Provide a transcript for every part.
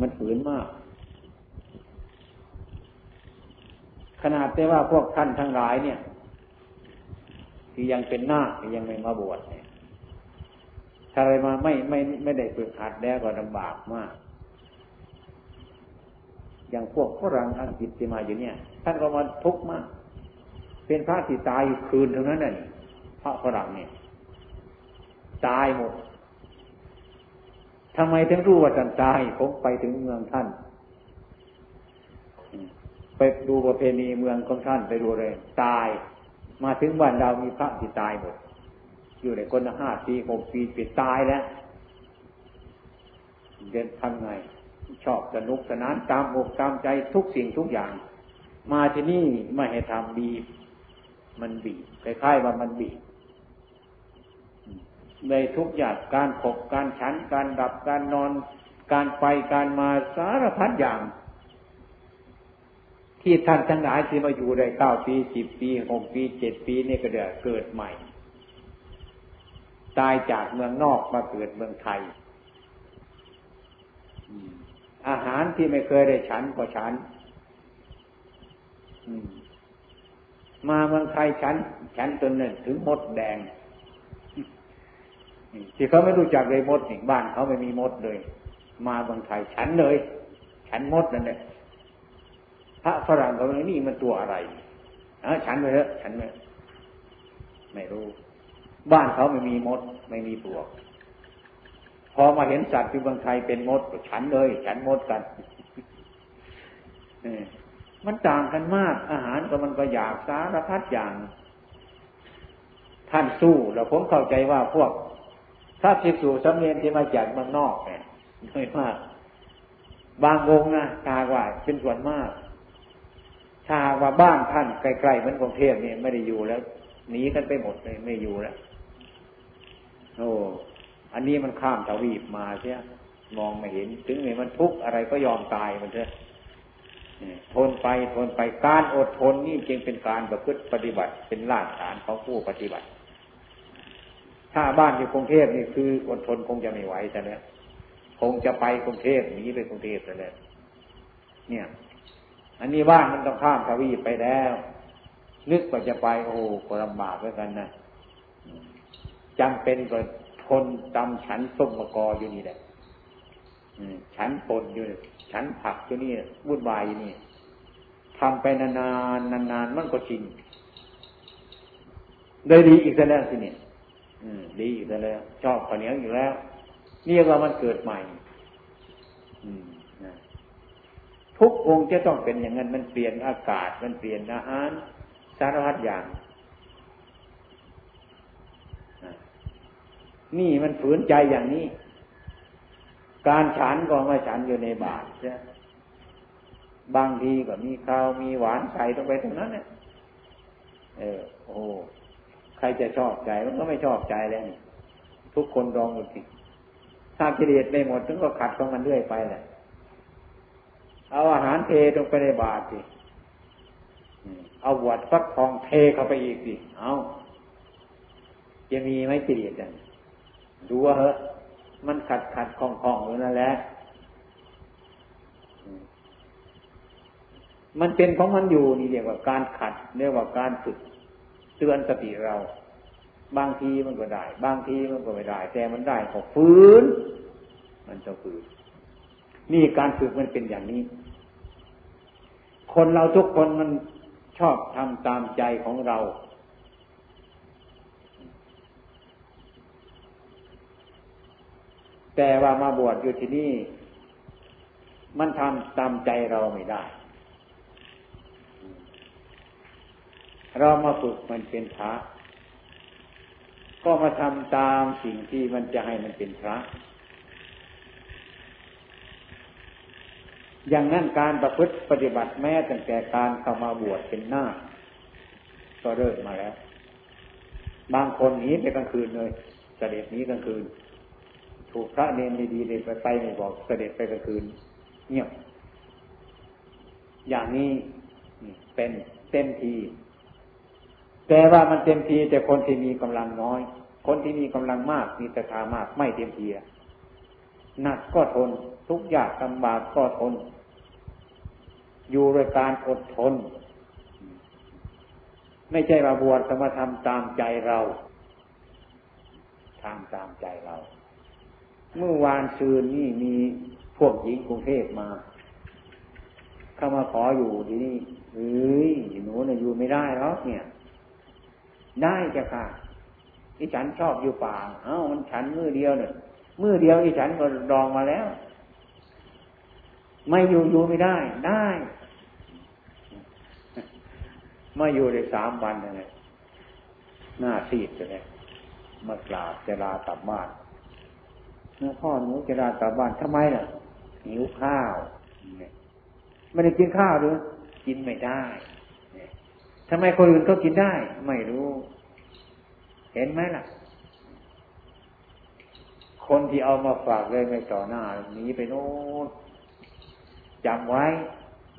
มันฝืนมาก ขนาดแต่ว่าพวกท่านทั้งหลายเนี่ย ที่ยังเป็นนาคที่ยังไม่มาบวชเนี่ยถ้าอะไรมาไม่ไม่ไม่ได้ฝึกหัดแล้วก็ลำบากมาก อย่างพวกฝรั่งอังกฤษที่มาอยู่เนี่ย ท่านก็มาทุกข์มาก เป็นพระที่ตายคืนเท่านั้นน่ะพระฝรั่งเนี่ยตายหมด ทำไมถึงรู้ว่าท่านตาย ผมไปถึงเมืองท่าน ไปดูประเพณีเมืองของท่านไปดูเลย ตาย มาถึงบ้านเรามีพระที่ตายหมด อยู่ในคนห้าปีหกปีปิดตายแล้วเดินทำไง ชอบสนุกสนานตามอกตามใจทุกสิ่งทุกอย่าง มาที่นี่ไม่ให้ทำบีบมันบีบคล้ายๆว่ามันบีบ ในทุกอย่างการขบการฉัน การดับการนอน การไปการมาสารพัดอย่าง ที่ท่านทั้งหลายที่มาอยู่ได้เก้าปีสิบปีหกปีเจ็ดปีนี่ก็เดือเกิดใหม่ ตายจากเมืองนอกมาเกิดเมืองไทย อาหารที่ไม่เคยได้ฉันก็ฉันมาเมืองไทยฉัน ฉันจนหนึ่งถึงหมดแดง ที่เขาไม่รู้จักเลยมดนี่บ้านเขาไม่มีมดเลย มาบางไทยฉันเลย ฉันมดนั่นแหละพระฝรั่งเขาไม่นี่มันตัวอะไรอะฉันไปเถอะฉันไม่ไม่รู้ บ้านเขาไม่มีมด ไม่มีปลวก พอมาเห็นสัตว์ที่บางไทยเป็นมดฉันเลย ฉันมดกันมันต่างกันมาก อาหารก็มันก็อยากสารพัดอย่าง ท่านสู้แล้วผมเข้าใจว่าพวก ถ้าภิกษุสำเนียนที่มาจากเมืองนอกเนี่ยน้อยมาก บางวงนะถ้าว่าเป็นส่วนมากถ้าว่าบ้านท่านใกล้ๆเหมือนกรุงเทพเนี่ยไม่ได้อยู่แล้วหนีกันไปหมดเลยไม่อยู่แล้วโอ้อันนี้มันข้ามทวีปมาเสียมองไม่เห็น ถึงเนี่ยมันทุกข์อะไรก็ยอมตายมันเถอะทนไปทนไปการอดทนนี่จึงเป็นการประพฤติปฏิบัติเป็นรากฐานของผู้ปฏิบัติ ถ้าบ้านอยู่กรุงเทพนี่คืออดทนคงจะไม่ไหวแต่แล้วคงจะไปกรุงเทพหนีไปกรุงเทพแต่แล้วเนี่ย อันนี้บ้านมันต้องข้ามทวีปไปแล้ว นึกว่าจะไปโอ้ก็ลำบากเหมือนกันนะจำเป็นก็ทนตำฉันส้มมะกออยู่นี่แหละฉันปนอยู่ฉันผักอยู่นี่วุ่นวายอยู่นี่ทำไปนานๆนานๆมันก็ชินได้ดีอีกแล้วสิเนี่ย ดีอยู่แล้ว ชอบข้าวเหนียวอยู่แล้วนี่ว่ามันเกิดใหม่ทุกองค์จะต้องเป็นอย่างนั้นมันเปลี่ยนอากาศ มันเปลี่ยนอาหารสารพัดอย่างนี่มันฝืนใจอย่างนี้ การฉันก็มาฉันอยู่ในบาตรใช่บางทีก็มีข้าวมีหวานใส่ลงไปตรงนั้นเนี่ยเออโอ้ ใครจะชอบใจมันก็ไม่ชอบใจแล้วทุกคนรองอยู่สิถ้ากิเลสไม่หมดถึงก็ขัดของมันเรื่อยไปแหละเอาอาหารเทลงไปในบาตรสิเอาหวดฟักทองเทเข้าไปอีกสิเอาจะมีไหมกิเลสกันดูว่าเหอะมันขัดขัดคล่องคล่องอยู่นั่นแหละมันเป็นของมันอยู่นี่เรียกว่าการขัดเรียกว่าการฝึก เตือนสติเรา บางทีมันก็ได้ บางทีมันก็ไม่ได้ แต่มันได้ก็ฝืน มันจะฝืน นี่การฝึกมันเป็นอย่างนี้ คนเราทุกคนมันชอบทำตามใจของเรา แต่ว่ามาบวชอยู่ที่นี่ มันทำตามใจเราไม่ได้ เรามาฝึกมันเป็นพระก็มาทำตามสิ่งที่มันจะให้มันเป็นพระ อย่างนั้นการประพฤติปฏิบัติแม้ตั้งแต่การเข้ามาบวชเป็นหน้า ก็เริ่มมาแล้ว บางคนหนีไปกลางคืนเลยเสด็จหนีกลางคืน ถูกพระเนรดีๆเลยไปไปไม่บอกเสด็จไปกลางคืน เงียบอย่างนี้เป็นเต็มที แต่ว่ามันเต็มทีแต่คนที่มีกำลังน้อย คนที่มีกำลังมากมีศรัทธามากไม่เต็มทีหนักก็ทน ทุกยากลำบากก็ทน อยู่โดยการอดทน ไม่ใช่มาบวชสมาทำตามใจเราทำตามใจเรา เมื่อวานซืนนี่มีพวกหญิงกรุงเทพมา เข้ามาขออยู่ที่นี่เฮ้ยหนูเนี่ยอยู่ไม่ได้หรอกเนี่ย ได้จ้ะค่ะอีฉันชอบอยู่ป่า เอ้ามันฉันมือเดียวเนี่ยมือเดียวอีฉันก็ดองมาแล้ว ไม่อยู่อยู่ไม่ได้ ได้ มาอยู่ได้สามวันเลยหน้าซีดเลยมากราบเจลากลับบ้านเมื่อพ่อหนูเจลากลับบ้านทำไมล่ะหิวข้าวไม่ได้กินข้าวหรือกินไม่ได้ ทำไมคนอื่นเขากินได้ ไม่รู้ เห็นไหมล่ะ คนที่เอามาฝากเลยไม่ต่อหน้าหนีไปโน้นจำไว้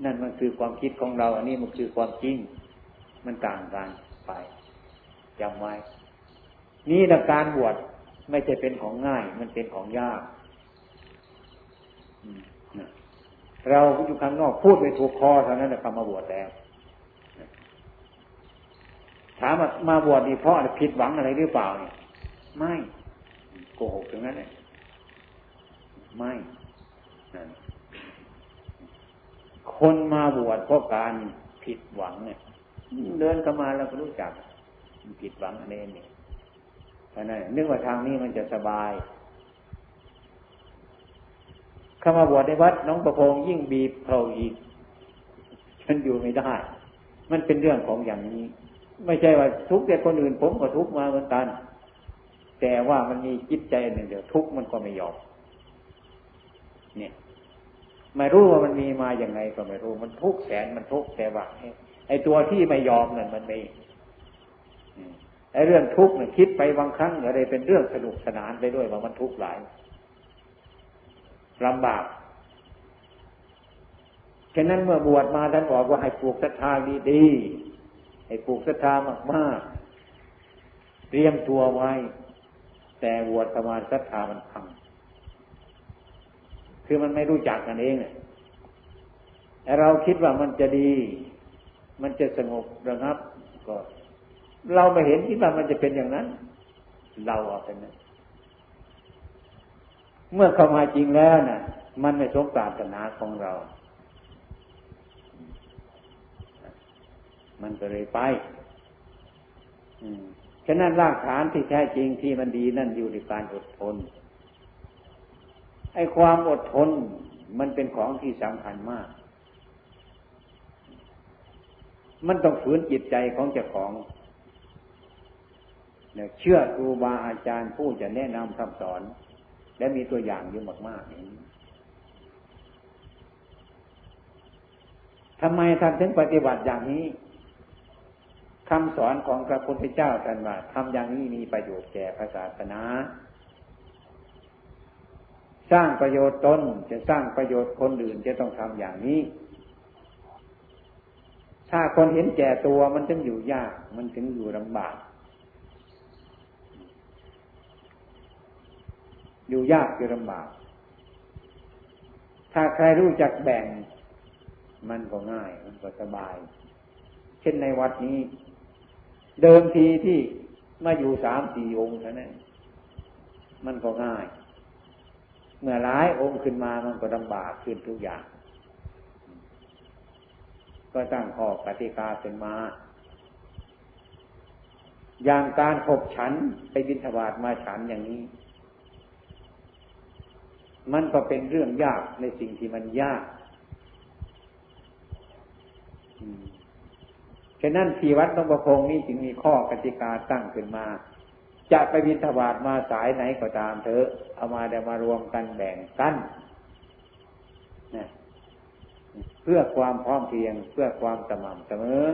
นั่นมันคือความคิดของเรา อันนี้มันคือความจริง มันต่างกันไปจำไว้ นี่ละการบวชไม่ใช่เป็นของง่าย มันเป็นของยากเราอยู่ข้างนอกพูดไปถูกคอเท่านั้นแหละคำมาบวชแล้ว ถามว่ามาบวชดีเพราะผิดหวังอะไรหรือเปล่าเนี่ย ไม่โกหกตรงนั้นเลยไม่คนมาบวชเพราะการผิดหวังเนี่ยเดินเข้ามาเราก็รู้จักผิดหวังอะไรนี่เพราะนั้นนึกว่าทางนี้มันจะสบายเข้ามาบวชในวัดน้องประพงยิ่งบีบเขาอีกฉันอยู่ไม่ได้ มันเป็นเรื่องของอย่างนี้ ไม่ใช่ว่าทุกข์แต่คนอื่นผมก็ทุกข์มาเหมือนกัน แต่ว่ามันมีจิตใจหนึ่งเดียวทุกข์มันก็ไม่ยอม เนี่ยไม่รู้ว่ามันมีมาอย่างไงก็ไม่รู้ มันทุกข์แสนมันทุกข์แต่ว่าไอ้ตัวที่ไม่ยอมนั่นมันไม่ไอ้เรื่องทุกข์เนี่ยคิดไปบางครั้งอะไรเป็นเรื่องสนุกสนานไปด้วยว่ามันทุกข์หลายลำบากฉะนั้นเมื่อบวชมาท่านบอกว่าให้ปลูกศรัทธาดีๆ ให้ปลูกศรัทธามากๆ เตรียมตัวไว้ แต่บวชประมาณศรัทธามันพังคือมันไม่รู้จักกันเองแต่เราคิดว่ามันจะดี มันจะสงบระงับก็เราไม่เห็นที่ว่ามันจะเป็นอย่างนั้น เราเอาเป็นนั้นเมื่อเข้ามาจริงแล้วนะ่ะ มันไม่สมปรารถนาของเรา มันก็เลยไปฉะนั้นรากฐานที่แท้จริงที่มันดีนั่นอยู่ในการอดทน ไอ้ความอดทนมันเป็นของที่สำคัญมาก มันต้องฝืนจิตใจของเจ้าของเชื่อครูบาอาจารย์ผู้จะแนะนำคำสอน และมีตัวอย่างอยู่มากๆอย่างนี้ทำไมท่านถึงปฏิบัติอย่างนี้ คำสอนของพระพุทธเจ้าท่านว่าทำอย่างนี้มีประโยชน์แก่พระศาสนา สร้างประโยชน์ตนจะสร้างประโยชน์คนอื่นจะต้องทำอย่างนี้ ถ้าคนเห็นแก่ตัวมันถึงอยู่ยาก มันถึงอยู่ลำบาก อยู่ยากอยู่ลำบาก ถ้าใครรู้จักแบ่ง มันก็ง่าย มันก็สบาย เช่นในวัดนี้ เดิมทีที่มาอยู่สามสี่องค์เท่านั้นมันก็ง่าย เมื่อหลายองค์ขึ้นมามันก็ลำบากขึ้นทุกอย่าง ก็ตั้งข้อกติกาเป็นมา อย่างการขบฉันไปบิณฑบาตมาฉันอย่างนี้ มันก็เป็นเรื่องยากในสิ่งที่มันยาก ฉะนั้นที่วัดนงประพงนี้จึงมีข้อกติกาตั้งขึ้นมา จะไปบิณฑบาตมาสายไหนก็ตามเถอะ เอามาเดี๋ยวมารวมกันแบ่งกันนะเพื่อความพร้อมเพียง เพื่อความสม่ำเสมอ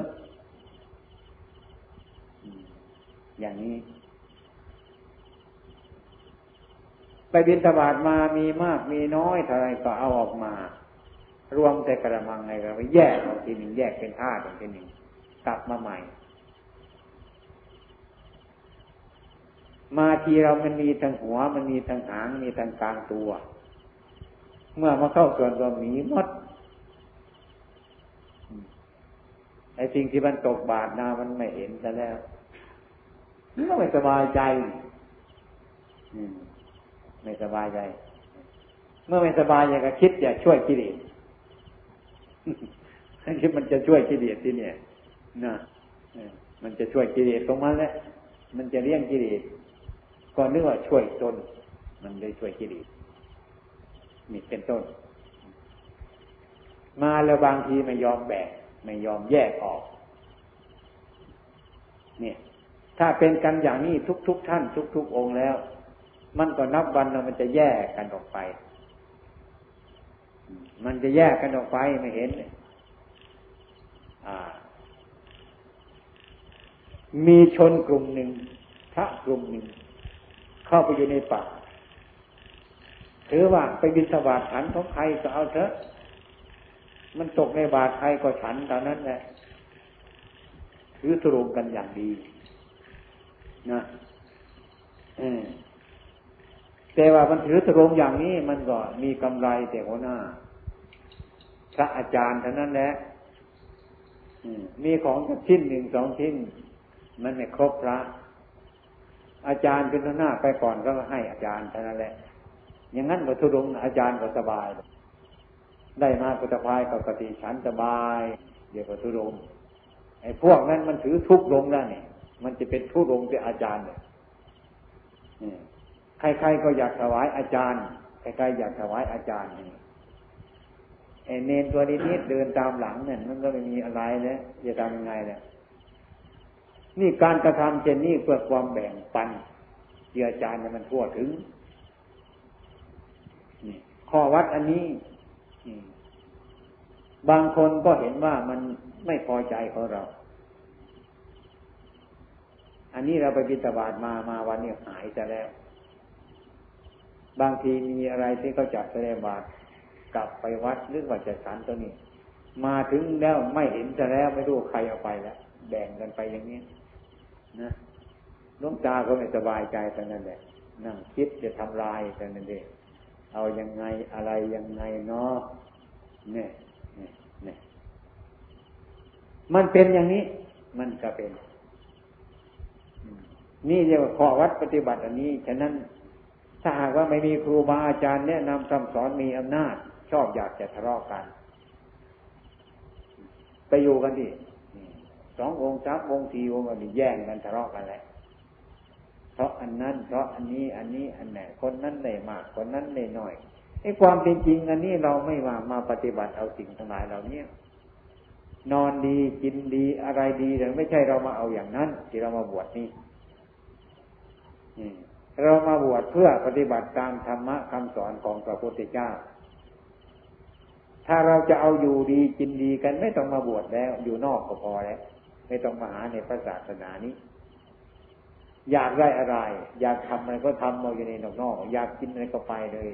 อย่างนี้ ไปบินทบาทมามีมากมีน้อยเท่าไรก็เอาออกมา รวมแต่กระมังไงก็ไปแยกออกทีหนึ่งแยกเป็นธาตุอีกทีหนึ่ง กลับมาใหม่มาทีเรามันมีทั้งหัว มันมีทั้งหาง มีทั้งกลางตัว เมื่อมาเข้าส่วนก็หมีมดไอ้สิ่งที่มันตกบาทนามันไม่เห็นกันแล้วนี่ก็ไม่สบายใจไม่สบายใจ เมื่อไม่สบายใจก็คิดจะช่วยกิเลสคิดมันจะช่วยกิเลสที่เนี่ย นะมันจะช่วยกิเลสตรงมันแหละมันจะเลี้ยงกิเลสก็นึกว่าช่วยตนมันได้ช่วยกิเลสนี่เป็นต้น มาแล้วบางทีไม่ยอมแบกไม่ยอมแยกออก เนี่ย ถ้าเป็นกันอย่างนี้ทุกๆทท่าน ทุกๆองค์แล้ว มันก็นับวันแล้วมันจะแยกกันออกไป มันจะแยกกันออกไปไม่เห็นอ่า มีชนกลุ่มหนึ่งพระกลุ่มหนึ่ง เข้าไปอยู่ในป่าถือว่าไปบิณฑบาตฉันของใครก็เอาเถอะ มันตกในบาตใครก็ฉันตอนนั้นแหละถือสรุปกันอย่างดีนะเออแต่ว่ามันถือสรุปอย่างนี้มันก็มีกำไรแต่หัวหน้า พระอาจารย์เท่านั้นแหละมีของสักชิ้นหนึ่งสองชิ้น มันไม่ครบพระ อาจารย์เป็นหน้าไปก่อนก็ให้อาจารย์เท่านั้นแหละ อย่างนั้นก็ทุรงอาจารย์ก็สบาย ได้มากุตภายกับกติฉันสบาย เดี๋ยวก็ทุรงไอ้พวกนั้นมันถือทุกลงแล้วนี่มันจะเป็นทุรงเป็นอาจารย์เนี่ยใครๆก็อยากถวายอาจารย์ใครๆอยากถวายอาจารย์นี่ไอ้เนนตัวนี้นิดเดินตามหลังเนี่ยมันก็ไม่มีอะไรเลยจะทำยังไงเนี่ย นี่การกระทำเช่นนี้เพื่อความแบ่งปันเจียอาจารย์เนี่ยมันทั่วถึงข้อวัดอันนี้บางคนก็เห็นว่ามันไม่พอใจของเรา อันนี้เราไปบิณฑบาตมามาวันนี้หายจะแล้ว บางทีมีอะไรที่เขาจัดแสดงบาตกลับไปวัดหรือว่าจะฉันตัวนี้ มาถึงแล้วไม่เห็นจะแล้วไม่รู้ใครเอาไปแล้วแบ่งกันไปอย่างนี้ นะลุงตาก็ไม่สบายใจตอนนั้นแหละนั่งคิดจะทำลายตอนนั้นเองเอายังไงอะไรยังไงเนาะเนี่ยเนี่ยเนี่ยมันเป็นอย่างนี้ มันก็เป็น นี่เรียกว่าข้อวัดปฏิบัติอันนี้ ฉะนั้นถ้าหากว่าไม่มีครูบาอาจารย์แนะนำคำสอนมีอำนาจ ชอบอยากจะทะเลาะกัน ไปอยู่กันดิ สององค์สามองค์สี่องค์ก็แย่งกันทะเลาะกันแหละเพราะอันนั้น เพราะอันนี้อันนี้อันไหนคนนั้นได้มากคนนั้นได้น้อยไอ้ความเป็นจริงอันนี้เราไม่มามาปฏิบัติเอาสิ่งทั้งหลายเหล่านี้นอนดีกินดีอะไรดีแต่ไม่ใช่เรามาเอาอย่างนั้น ที่เรามาบวชนี่เรามาบวชเพื่อปฏิบัติตามธรรมะคำสอนของพระพุทธเจ้า ถ้าเราจะเอาอยู่ดีกินดีกันไม่ต้องมาบวชแล้ว อยู่นอกก็พอแล้ว ไม่ต้องมาหาในพระศาสนานี้ อยากได้อะไร อยากทำอะไรก็ทำเอาอยู่ในนอกๆอยากกินอะไรก็ไปเลย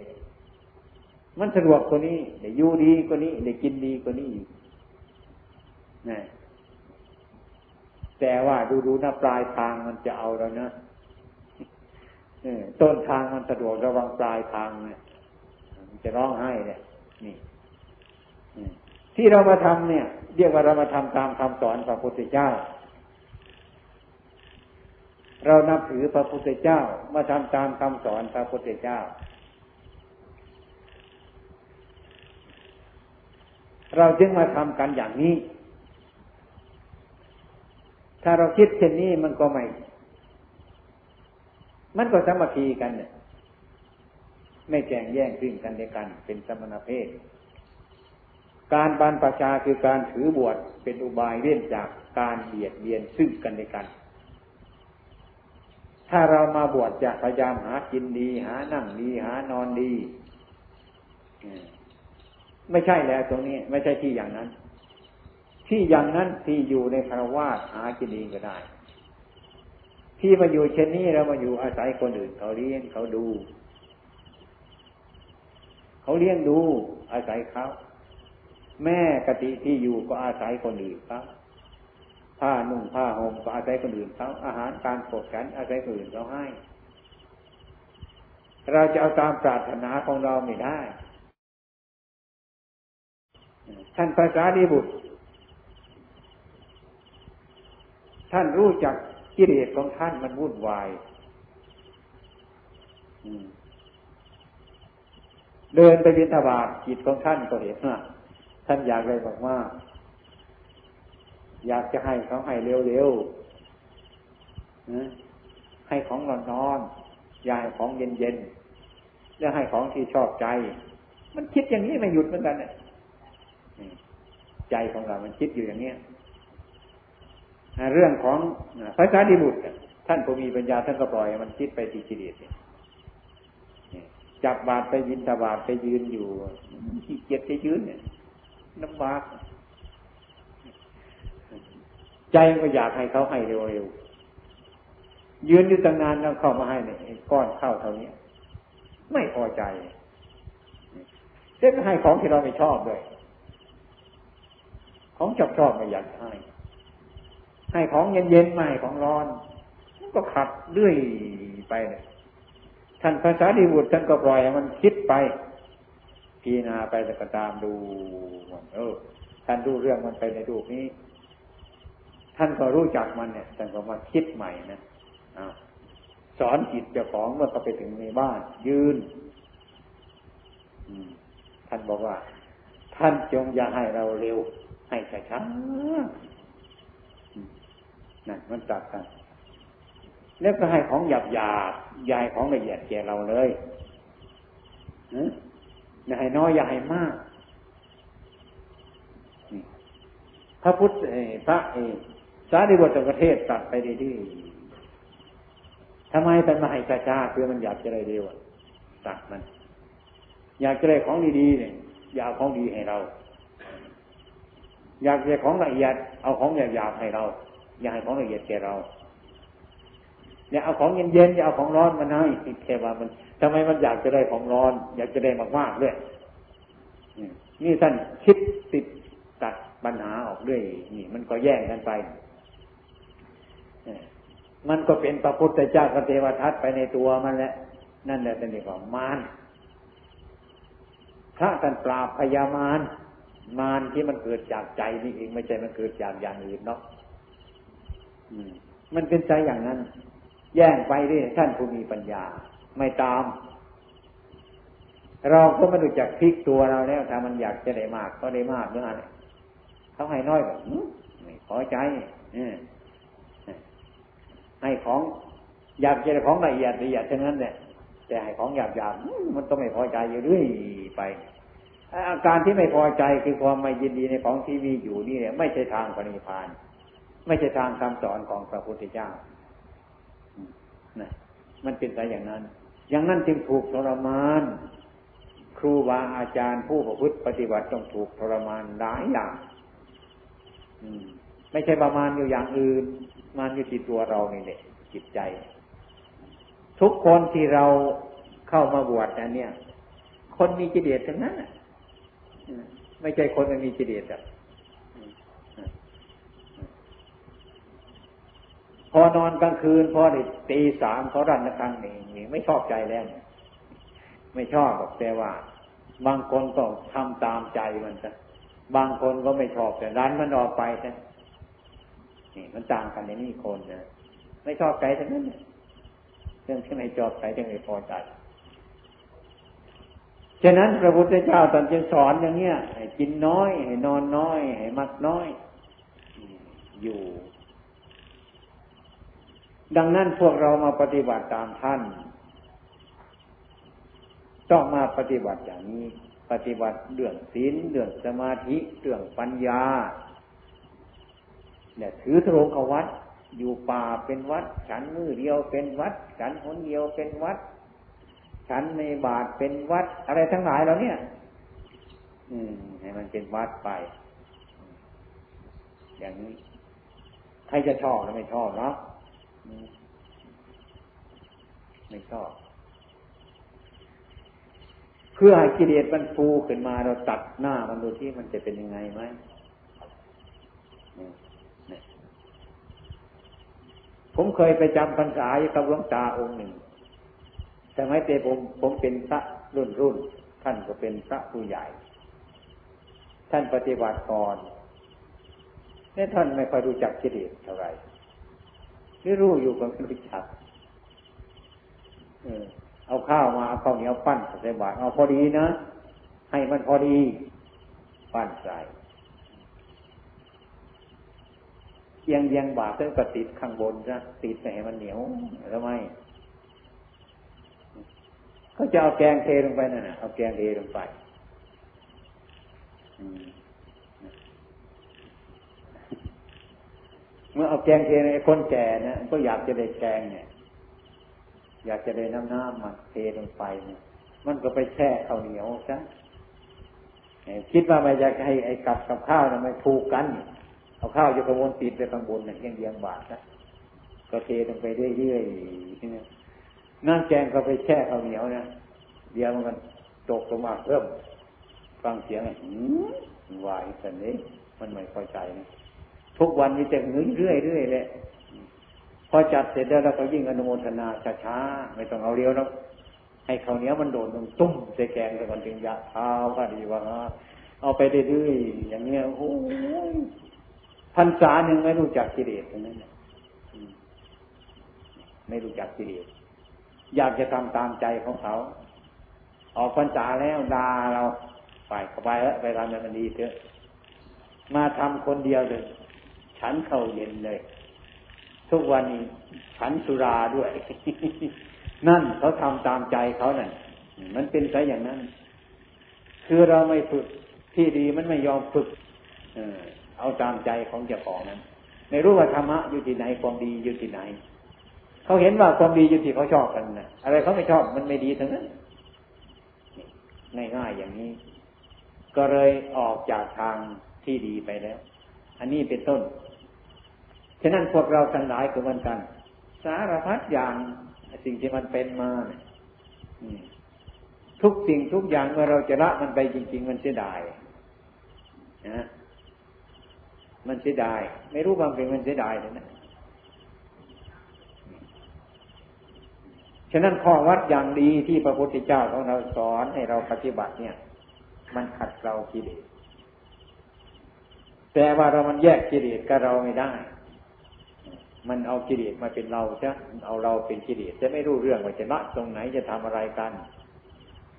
มันสะดวกกว่านี้ได้อยู่ดีกว่านี้ได้กินดีกว่านี้อีกนะแต่ว่าดูดูนะปลายทางมันจะเอาแล้วนะต้นทางมันสะดวกระวังปลายทางเนี่ยมันจะร้องไห้เนี่ยนี่ที่เรามาทำเนี่ย เรียกว่าเรามาทำตามคำสอนของพระพุทธเจ้า เรานับถือพระพุทธเจ้ามาทำตามคำสอนพระพุทธเจ้า เราจึงมาทำกันอย่างนี้ ถ้าเราคิดเช่นนี้มันก็ไม่ มันก็สามัคคีกันเนี่ยไม่แข่งแย่งซึ่งกันในกัน เป็นสมณเพศ การบานประชาคือการถือบวชเป็นอุบายเลี่ยนจากการเบียดเบียนซึ่งกันในกัน ถ้าเรามาบวชจะพยายามหากินดี หานั่งดีหานอนดี ไม่ใช่แล้วตรงนี้ ไม่ใช่ที่อย่างนั้น ที่อย่างนั้นที่อยู่ในคารวาสหากินเองก็ได้ ที่มาอยู่เช่นนี้เรามาอยู่อาศัยคนอื่นเขาเลี้ยงเขาดู เขาเลี้ยงดูอาศัยเขา แม่กติที่อยู่ก็อาศัยคนอื่นครับผ้านุ่งผ้าห่มก็อาศัยคนอื่นเขาอาหารการปกฉันอาศัยคนอื่นเขาให้ เราจะเอาตามปรารถนาของเราไม่ได้ท่านภาษาดีบุตร ท่านรู้จักกิเลสของท่านมันวุ่นวายเดินไปบิณฑบาตจิตของท่านก็เห็นว่า ท่านอยากเลยบอกว่าอยากจะให้เขาให้เร็วๆให้ของนอนนอยายของเย็นๆแล้วให้ของที่ชอบใจ มันคิดอย่างนี้ไม่หยุดเหมือนกันเนี่ยใจของเรา มันคิดอยู่อย่างเนี้ยเรื่องของพระสารีบุตรท่านผู้มีปัญญาท่านก็ปล่อยมันคิดไปทีกิเลสจับบาดไปยินตบาดไปยืนอยู่ขี้เกียจจะยืนเนี่ย ลำบาก ใจก็อยากให้เขาให้เร็วๆยืนอยู่ตั้งนานแล้วเข้ามาให้เนี่ยก้อนข้าวเท่านี้ไม่พอใจเส้นให้ของที่เราไม่ชอบด้วยของชอบชอบไม่อยากให้ ให้ของเย็นๆไม่ของร้อนก็ขัดเรื่อยไปเลยท่านภาษาดีบุตรท่านก็ปล่อยมันคิดไป พีนาไปแต่ก็ตามดูมันเออท่านดูเรื่องมันไปในรูปนี้ ท่านก็รู้จักมันเนี่ยท่านก็มาคิดใหม่นะสอนจิตเจ้าของเมื่อเขาไปถึงในบ้าน ยืนท่านบอกว่า ท่านจงอย่าให้เราเร็ว ให้ช้าๆนั่นมันจัดกันแล้วก็ให้ของหยาบหยาบยายของละเอียดแก่เราเลย อย่าให้น้อยอย่าให้มากพระพุทธพระเอสารีบุตรประเทศตัดไปดีๆทำไมแต่มาให้ช้าเพื่อมันอยากจะได้เร็วตัดมัน อยากจะได้ของดีๆเนี่ยอยากของดีให้เรา อยากจะของละเอียดเอาของหยาบๆให้เรา อยากให้ของละเอียดแก่เรา อย่าเอาของเย็นๆอย่าเอาของร้อนมาให้แค่ว่ามันทำไมมันอยากจะได้ของร้อน อยากจะได้มากๆด้วยนี่ท่านคิดติดตัดปัญหาออกด้วย นี่ มันก็แย่งกันไปมันก็เป็นพระพุทธเจ้ากับเทวทัตไปในตัวมันแหละนั่นแหละเป็นเรื่องของมารพระท่านปราบพยามารมารที่มันเกิดจากใจนี่เองไม่ใช่มันเกิดจากอย่างอื่นเนาะมันเป็นใจอย่างนั้น แย่งไปเรื่อยท่านผู้มีปัญญา ไม่ตาม เราก็ไม่รู้จักพลิกตัวเราแล้วถ้ามันอยากจะได้มากก็ได้มากเมื่อไรเขาให้น้อยแบบไม่พอใจให้ของอยากจะได้ของละเอียดละเอียดเท่านั้นเนี่ยแต่ให้ของหยาบหยาบมันก็ไม่พอใจอยู่เรื่อยไปอาการที่ไม่พอใจคือความไม่ยินดีในของที่มีอยู่นี่เนี่ยไม่ใช่ทางปณิพาน ไม่ใช่ทางคำสอนของพระพุทธเจ้า นะมันเป็นไปอย่างนั้น อย่างนั้นจึงถูกทรมาน ครูบาอาจารย์ผู้ประพฤติปฏิบัติต้องถูกทรมานหลายอย่างไม่ใช่ประมาณอยู่อย่างอื่น มันอยู่ที่ตัวเรานี่แหละจิตใจ ทุกคนที่เราเข้ามาบวชอันเนี้ยคนมีจิตเดชทั้งนั้นไม่ใช่คนไม่มีจิตเดชอะ พอนอนกลางคืนพอได้ตีสามเขารันระฆังนี่นี่ไม่ชอบใจแล้วไม่ชอบแต่ว่า บางคนก็ทำตามใจมันซะบางคนก็ไม่ชอบแต่รันมันออกไปซะนี่มันต่างกันในนี่คนนะไม่ชอบใจทั้งนั้นเรื่องที่ไม่ชอบใจจึงไม่พอใจฉะนั้นพระพุทธเจ้าตอนจึงสอนอย่างเนี้ยให้กินน้อยให้นอนน้อยให้มักน้อย อยู่ ดังนั้นพวกเรามาปฏิบัติตามท่าน ต้องมาปฏิบัติอย่างนี้ ปฏิบัติเรื่องศีลเรื่องสมาธิเรื่องปัญญาเนี่ยถือทรงเขาวัด อยู่ป่าเป็นวัด ฉันมือเดียวเป็นวัด ฉันหนเดียวเป็นวัด ฉันในบาทเป็นวัด อะไรทั้งหลายเราเนี่ย อืม ให้มันเป็นวัดไป อย่างนี้ ใครจะชอบหรือไม่ชอบเนาะ ไม่ชอบ เพื่อให้กิเลสมันฟูขึ้นมาเราตัดหน้ามันดูที่มันจะเป็นยังไงไหมผมเคยไปจำพรรษาอยู่กับหลวงตาองค์หนึ่งแต่ไม่เตผมผมเป็นพระรุ่นรุ่น ท่านก็เป็นพระผู้ใหญ่ ท่านปฏิบัติก่อนนี่ท่านไม่ค่อยรู้จักกิเลสเท่าไหร่ หรือรู้อยู่ก็ไม่รู้จักเอาข้าวมาเอาข้าวเหนียวปั้นใส่บาตรเอาพอดีนะ ให้มันพอดี ปั้นใส่เอียงเอียงบาตรก็ติดข้างบนซะติดให้มันเหนียวแล้วไม่เขาจะเอาแกงเทลงไปนั่นนะเอาแกงเทลงไป มื่อเอาแกงเทในคนแก่นะก็อยากจะได้แกงเนี่ย อยากจะได้น้ำน้ำมาเทลงไปเนี่ย มันก็ไปแช่ข้าวเหนียวซะคิดว่าม่อยากให้ไอ้กับกับข้าวนะมันถูกกัน เอาข้าวอยู่กระวนติดไปข้างบนเนี่ยยังเยียงบาทนะก็เทลงไปเรื่อยๆนั่นแกงก็ไปแช่ข้าวเหนียวนะเดี๋ยวมันตกลงมาเพิ่มฟังเสียงไอ้วายสันนี้มันไม่พอใจนะ ทุกวันมีแต่เงยเรื่อยเรื่อยเลยพอจัดเสร็จแล้วเราก็ยิ่งอนุโมทนาช้าๆไม่ต้องเอาเรียวแล้วให้เขาเนี้ยมันโดนตรงตุ้มใส่แกงแต่ก่อนถึงยะเท้าก็ดีว่าเอาไปเรื่อยๆอย่างเงี้ยโอ้ยพันษาหนึ่งไม่รู้จักกิเลสตรงนั้นไม่รู้จักกิเลสอยากจะทำตามใจของเขา ออกพรรษาแล้วด่าเราไปเข้าไปแล้วไปทำให้มันดีเถอะ มาทำคนเดียวเลย ฉันเข้าเย็นเลย ทุกวันนี้ฉันสุราด้วย นั่นเขาทำตามใจเขานั่นมันเป็นไปอย่างนั้น คือเราไม่ฝึกที่ดีมันไม่ยอมฝึก เออเอาตามใจของเจ้าของนั้นไม่รู้ว่าธรรมะอยู่ที่ไหนความดีอยู่ที่ไหน เขาเห็นว่าความดีอยู่ที่เขาชอบกันนะอะไรเขาไม่ชอบมันไม่ดีทั้งนั้นง่ายๆอย่างนี้ ก็เลยออกจากทางที่ดีไปแล้ว อันนี้เป็นต้น ฉะนั้นพวกเราทั้งหลายก็เหมือนกัน สารพัดอย่างสิ่งที่มันเป็นมาทุกสิ่งทุกอย่างเมื่อเราจะละมันไปจริง ๆ มันเสียดายนะมันเสียดาย ไม่รู้บางเป็นมันเสียดายเลยนะฉะนั้นข้อวัดอย่างดีที่พระพุทธเจ้าของเราสอนให้เราปฏิบัติเนี่ย มันขัดเรากิเลสแต่ว่าเรามันแยกกิเลสกับเราไม่ได้ มันเอากิเลสมาเป็นเราใช่เอาเราเป็นกิเลสจะไม่รู้เรื่องว่าจะละตรงไหนจะทำอะไรกัน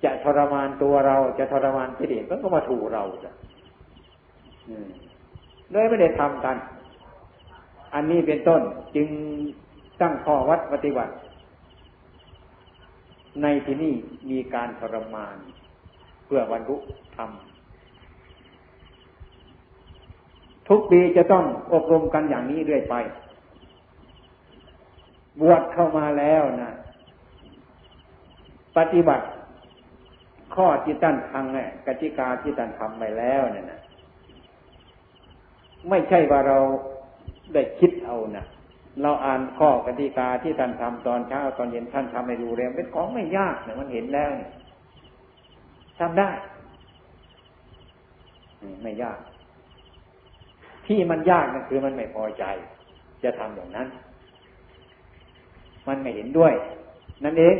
จะทรมานตัวเราจะทรมานกิเลสมันก็มาถูเราจ้ะเลยไม่ได้ทำกัน อันนี้เป็นต้นจึงตั้งข้อวัดปฏิบัติ ในที่นี้มีการทรมาน เพื่อบรรลุธรรมทุกปีจะต้องอบรมกันอย่างนี้เรื่อยไป บวชเข้ามาแล้วนะปฏิบัติ ข้อที่ท่านทำเนี่ยกติกาที่ท่านทำไปแล้วเนี่ยนะไม่ใช่ว่าเราได้คิดเอานะเราอ่านข้อกติกาที่ท่านทำตอนเช้าตอนเย็นท่านทำให้ดูเร็วเป็นของไม่ยากเนี่ยมันเห็นแล้วเนี่ยทำได้ไม่ยาก ที่มันยากนั่นคือมันไม่พอใจ จะทำอย่างนั้น มันไม่เห็นด้วย นั่นเอง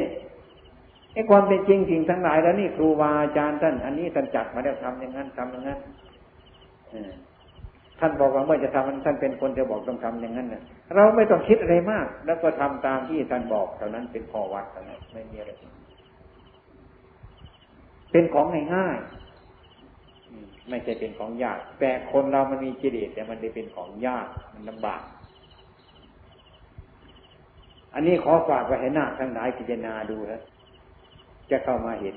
ไอ้ความเป็นจริงสิ่งทั้งหลายแล้วนี่ครูบาอาจารย์ท่านอันนี้ท่านจัดมาแล้วทำอย่างนั้นทำอย่างนั้นท่านบอกว่าเมื่อจะทำมันท่านเป็นคนจะบอกต้องทำอย่างนั้นนะเราไม่ต้องคิดอะไรมาก แล้วก็ทำตามที่ท่านบอกเท่านั้นเป็นพอวัดเท่านั้นไม่มีอะไรเป็นของง่ายๆไม่ใช่เป็นของยาก แต่คนเรามันมีกิเลสแต่มันได้เป็นของยากมันลำบาก อันนี้ขอฝากไว้ให้หน้าทั้งหลายพิจารณาดูนะจะเข้ามาเห็น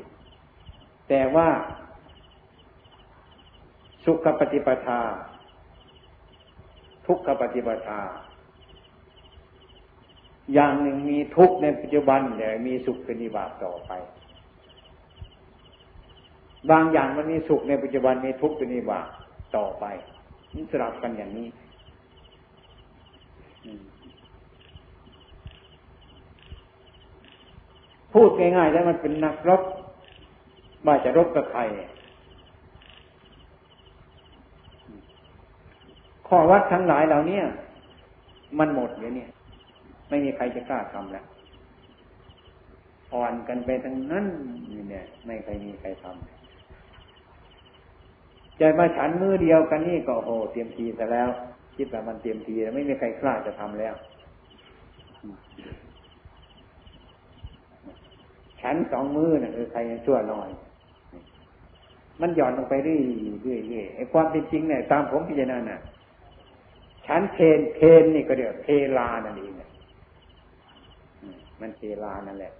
แต่ว่าสุขปฏิปทา ทุกขปฏิปทา อย่างหนึ่งมีทุกข์ในปัจจุบันแต่มีสุขเป็นนิบาตต่อไป บางอย่างมันมีสุขในปัจจุบันมีทุกข์เป็นนิบาต่อไปนี่สลับกันอย่างนี้ พูดง่ายๆแล้วมันเป็นนักรบว่าจะรบกับใครข้อวัดทั้งหลายเหล่านี้มันหมดเลยเนี่ยไม่มีใครจะกล้าทำแล้วอ่อนกันไปทั้งนั้นนี่เนี่ย ไม่เคยมีใครทำจะมาฉันมือเดียวกันนี่ก็โอ้โหเตรียมทีซะแล้ว คิดว่ามันเตรียมทีแล้วไม่มีใครกล้าจะทำแล้ว ฉันสองมือนะ่ะเออใครชั่วหน่อย มันหย่อนลงไปเรื่อยเรื่อยเรื่อยไอ้ความเป็นจริงเนี่ยตามผมพิจารณาน่ะฉันเพนเพนนี่ก็เดี๋ยวเพลานั่นเองเนี่ยมันเพลานั่นแหละ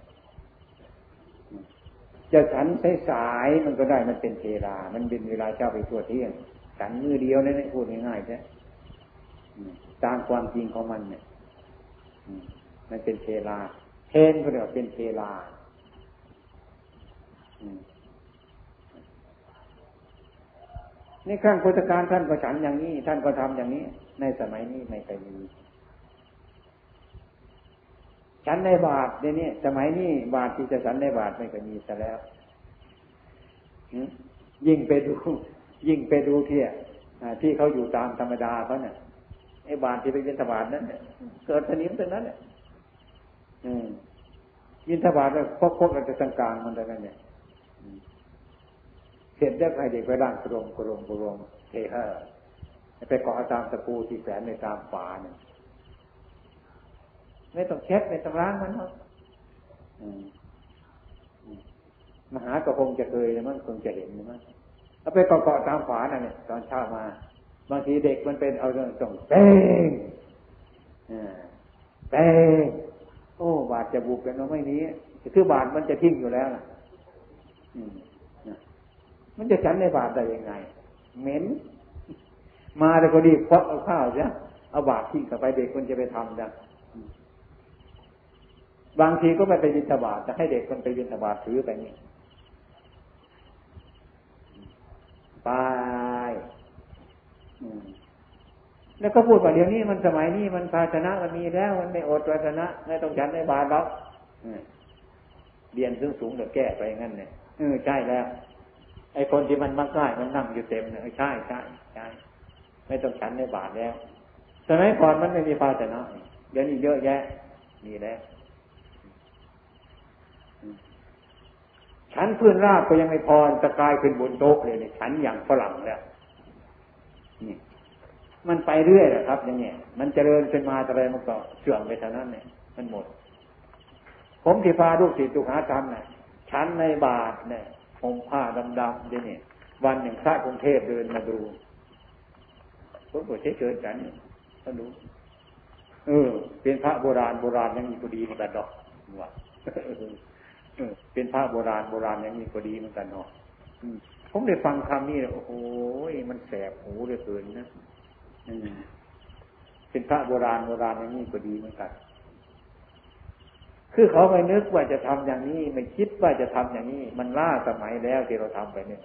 จะฉันใช้สายมันก็ได้มันเป็นเทรามันเป็นเวลาเจ้าไปทั่วเที่ยงฉันมือเดียวนั่นพูดง่ายๆใช่ตามความจริงของมันเนี่ยมันเป็นเทราเทนก็เรียกเป็นเทรา นี่ข้างพุทธการท่านก็ฉันอย่างนี้ ท่านก็ทำอย่างนี้ ในสมัยนี้ไม่เคยมีฉันในบาทเดี๋ยวนี้สมัยนี้บาทที่จะฉันในบาทไม่เคยมีซะแล้วยิ่งไปดู ยิ่งไปดูที่ที่เขาอยู่ตามธรรมดาเขาเนี่ยไอ้บาทที่ไปยินทบาทนั้นเนี่ยเกิดสนิมตรงนั้นเนี่ยยินทบาทแล้วพกพกอะไรต่างกลางมันตรงนั้นเนี่ย เสร็จแล้วให้เด็กไปร่างกระรงกระรงกระรงเทเฮอไปเกาะตามตะปูที่แฝงในตามฝาเนี่ยไม่ต้องเช็ดไม่ต้องล้างมันหรอกมหากระพงจะเคยมันคงจะเห็นมั้งเอาไปเกาะตามฝานั่นเนี่ยตอนเช้ามา บางทีเด็กมันเป็นเอาเรื่องตรงเป้งเป้งโอ้ บาดจะบุกกันเราไม่นี้ คือบาดมันจะทิ้งอยู่แล้ว มันจะฉันในบาดได้ยังไง เหม็น มาแต่ก็ดีควักเอาข้าวเสียเอาบาดทิ้งกับไปเด็กคนจะไปทำนะบางทีก็ไม่ไปบินทบาทจะให้เด็กมันไปบินทบาทถือไปนี่ไปแล้วก็พูดว่าเดี๋ยวนี้มันสมัยนี้มันภาชนะมันมีแล้ว มันไม่อดภาชนะไม่ต้องฉันในบาทหรอกเรียนสูงสูงเดี๋ยวแก้ไปงั้นเนี่ย เออใช่แล้ว ไอ้คนที่มันมักง่ายมันนั่งอยู่เต็มเนี่ยใช่ใช่ใช่ไม่ต้องฉันในบาทแล้วสมัยก่อนมันไม่มีภาชนะเดี๋ยวนี้เยอะแยะ มีแล้วฉันพื้นราบก็ยังไม่พอจะกลายเป็นบนโต๊ะเลยเนี่ยฉันอย่างฝรั่งแล้วนี่มันไปเรื่อยแหละครับ อย่างเงี้ยมันเจริญขึ้นมาอะไรมันก็เสื่อมไปเท่านั้นเนี่ยมันหมด ผมที่พาลูกศิษย์ลูกหาทำเนี่ย ฉันในบาทเนี่ยผมผ้าดำๆเนี่ย วันหนึ่งพระกรุงเทพเดินมาดูผมก็เฉยเฉยฉันก็ดูเออ เป็นพระโบราณโบราณยังมีพอดีเหมือนกันดอกว่าเป็นพระโบราณโบราณย่างนี้ก็ดีเหมือนกันเนาะผมได้ฟังคำนี้โอ้โหมันแสบหูเหลือเกินนะเป็นพระโบราณโบราณอย่างนี้ก็ดีเหมือนกัน คือเขาไม่นึกว่าจะทำอย่างนี้ ไม่คิดว่าจะทำอย่างนี้ มันล่าสมัยแล้วที่เราทำไปเนี่ย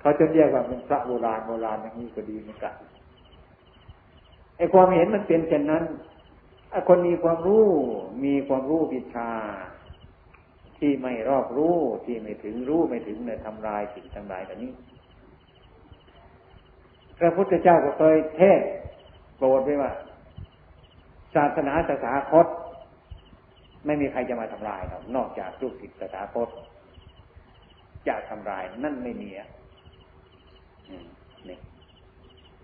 เขาจะเรียกว่าเป็นพระโบราณโบราณอย่างนี้ก็ดีเหมือนกันไอ้ความเห็นมันเป็นเช่นนั้นคนมีความรู้ มีความรู้วิชา ที่ไม่รอบรู้ที่ไม่ถึงรู้ไม่ถึงเนี่ยทำลายสิ่งทั้งหลายแบบนี้พระพุทธเจ้าก็เคยเทศโปรดไว้ว่า ศาสนาสถาคต ไม่มีใครจะมาทำลายเรานอกจากลูกศิษย์สถาคตจะทำลายนั่นไม่มีอะนี่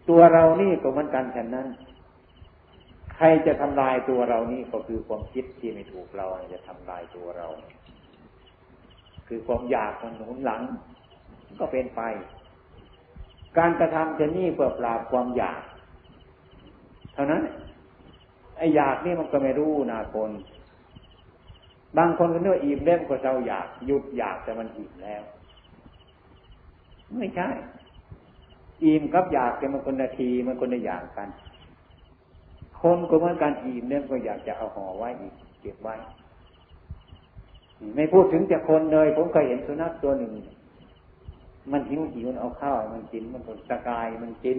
ตัวเรานี่ก็เหมือนกันฉะนั้น ใครจะทำลายตัวเรานี่ก็คือความคิดที่ไม่ถูกเราจะทำลายตัวเรา คือความอยากมันหนุนหลัง ก็เป็นไป การกระทำจะนี่เพื่อปราบความอยาก เท่านั้นไอ้อยากนี่มันก็ไม่รู้นาคน บางคนก็เนื้ออิ่มเล่มก็เจ้าอยากหยุดอยากแต่มันอิ่มแล้ว ไม่ใช่ อิ่มกับอยากแต่มันคนนาทีมันคนละอย่างกัน คนก็เหมือนกันอิ่มเล่มก็อยากจะเอาห่อไว้อีกเก็บไว้ ไม่พูดถึงแต่คนเลย ผมเคยเห็นสุนัขตัวหนึ่ง มันหิวหิวมันเอาข้าวมันกินมันตะกายมันกิน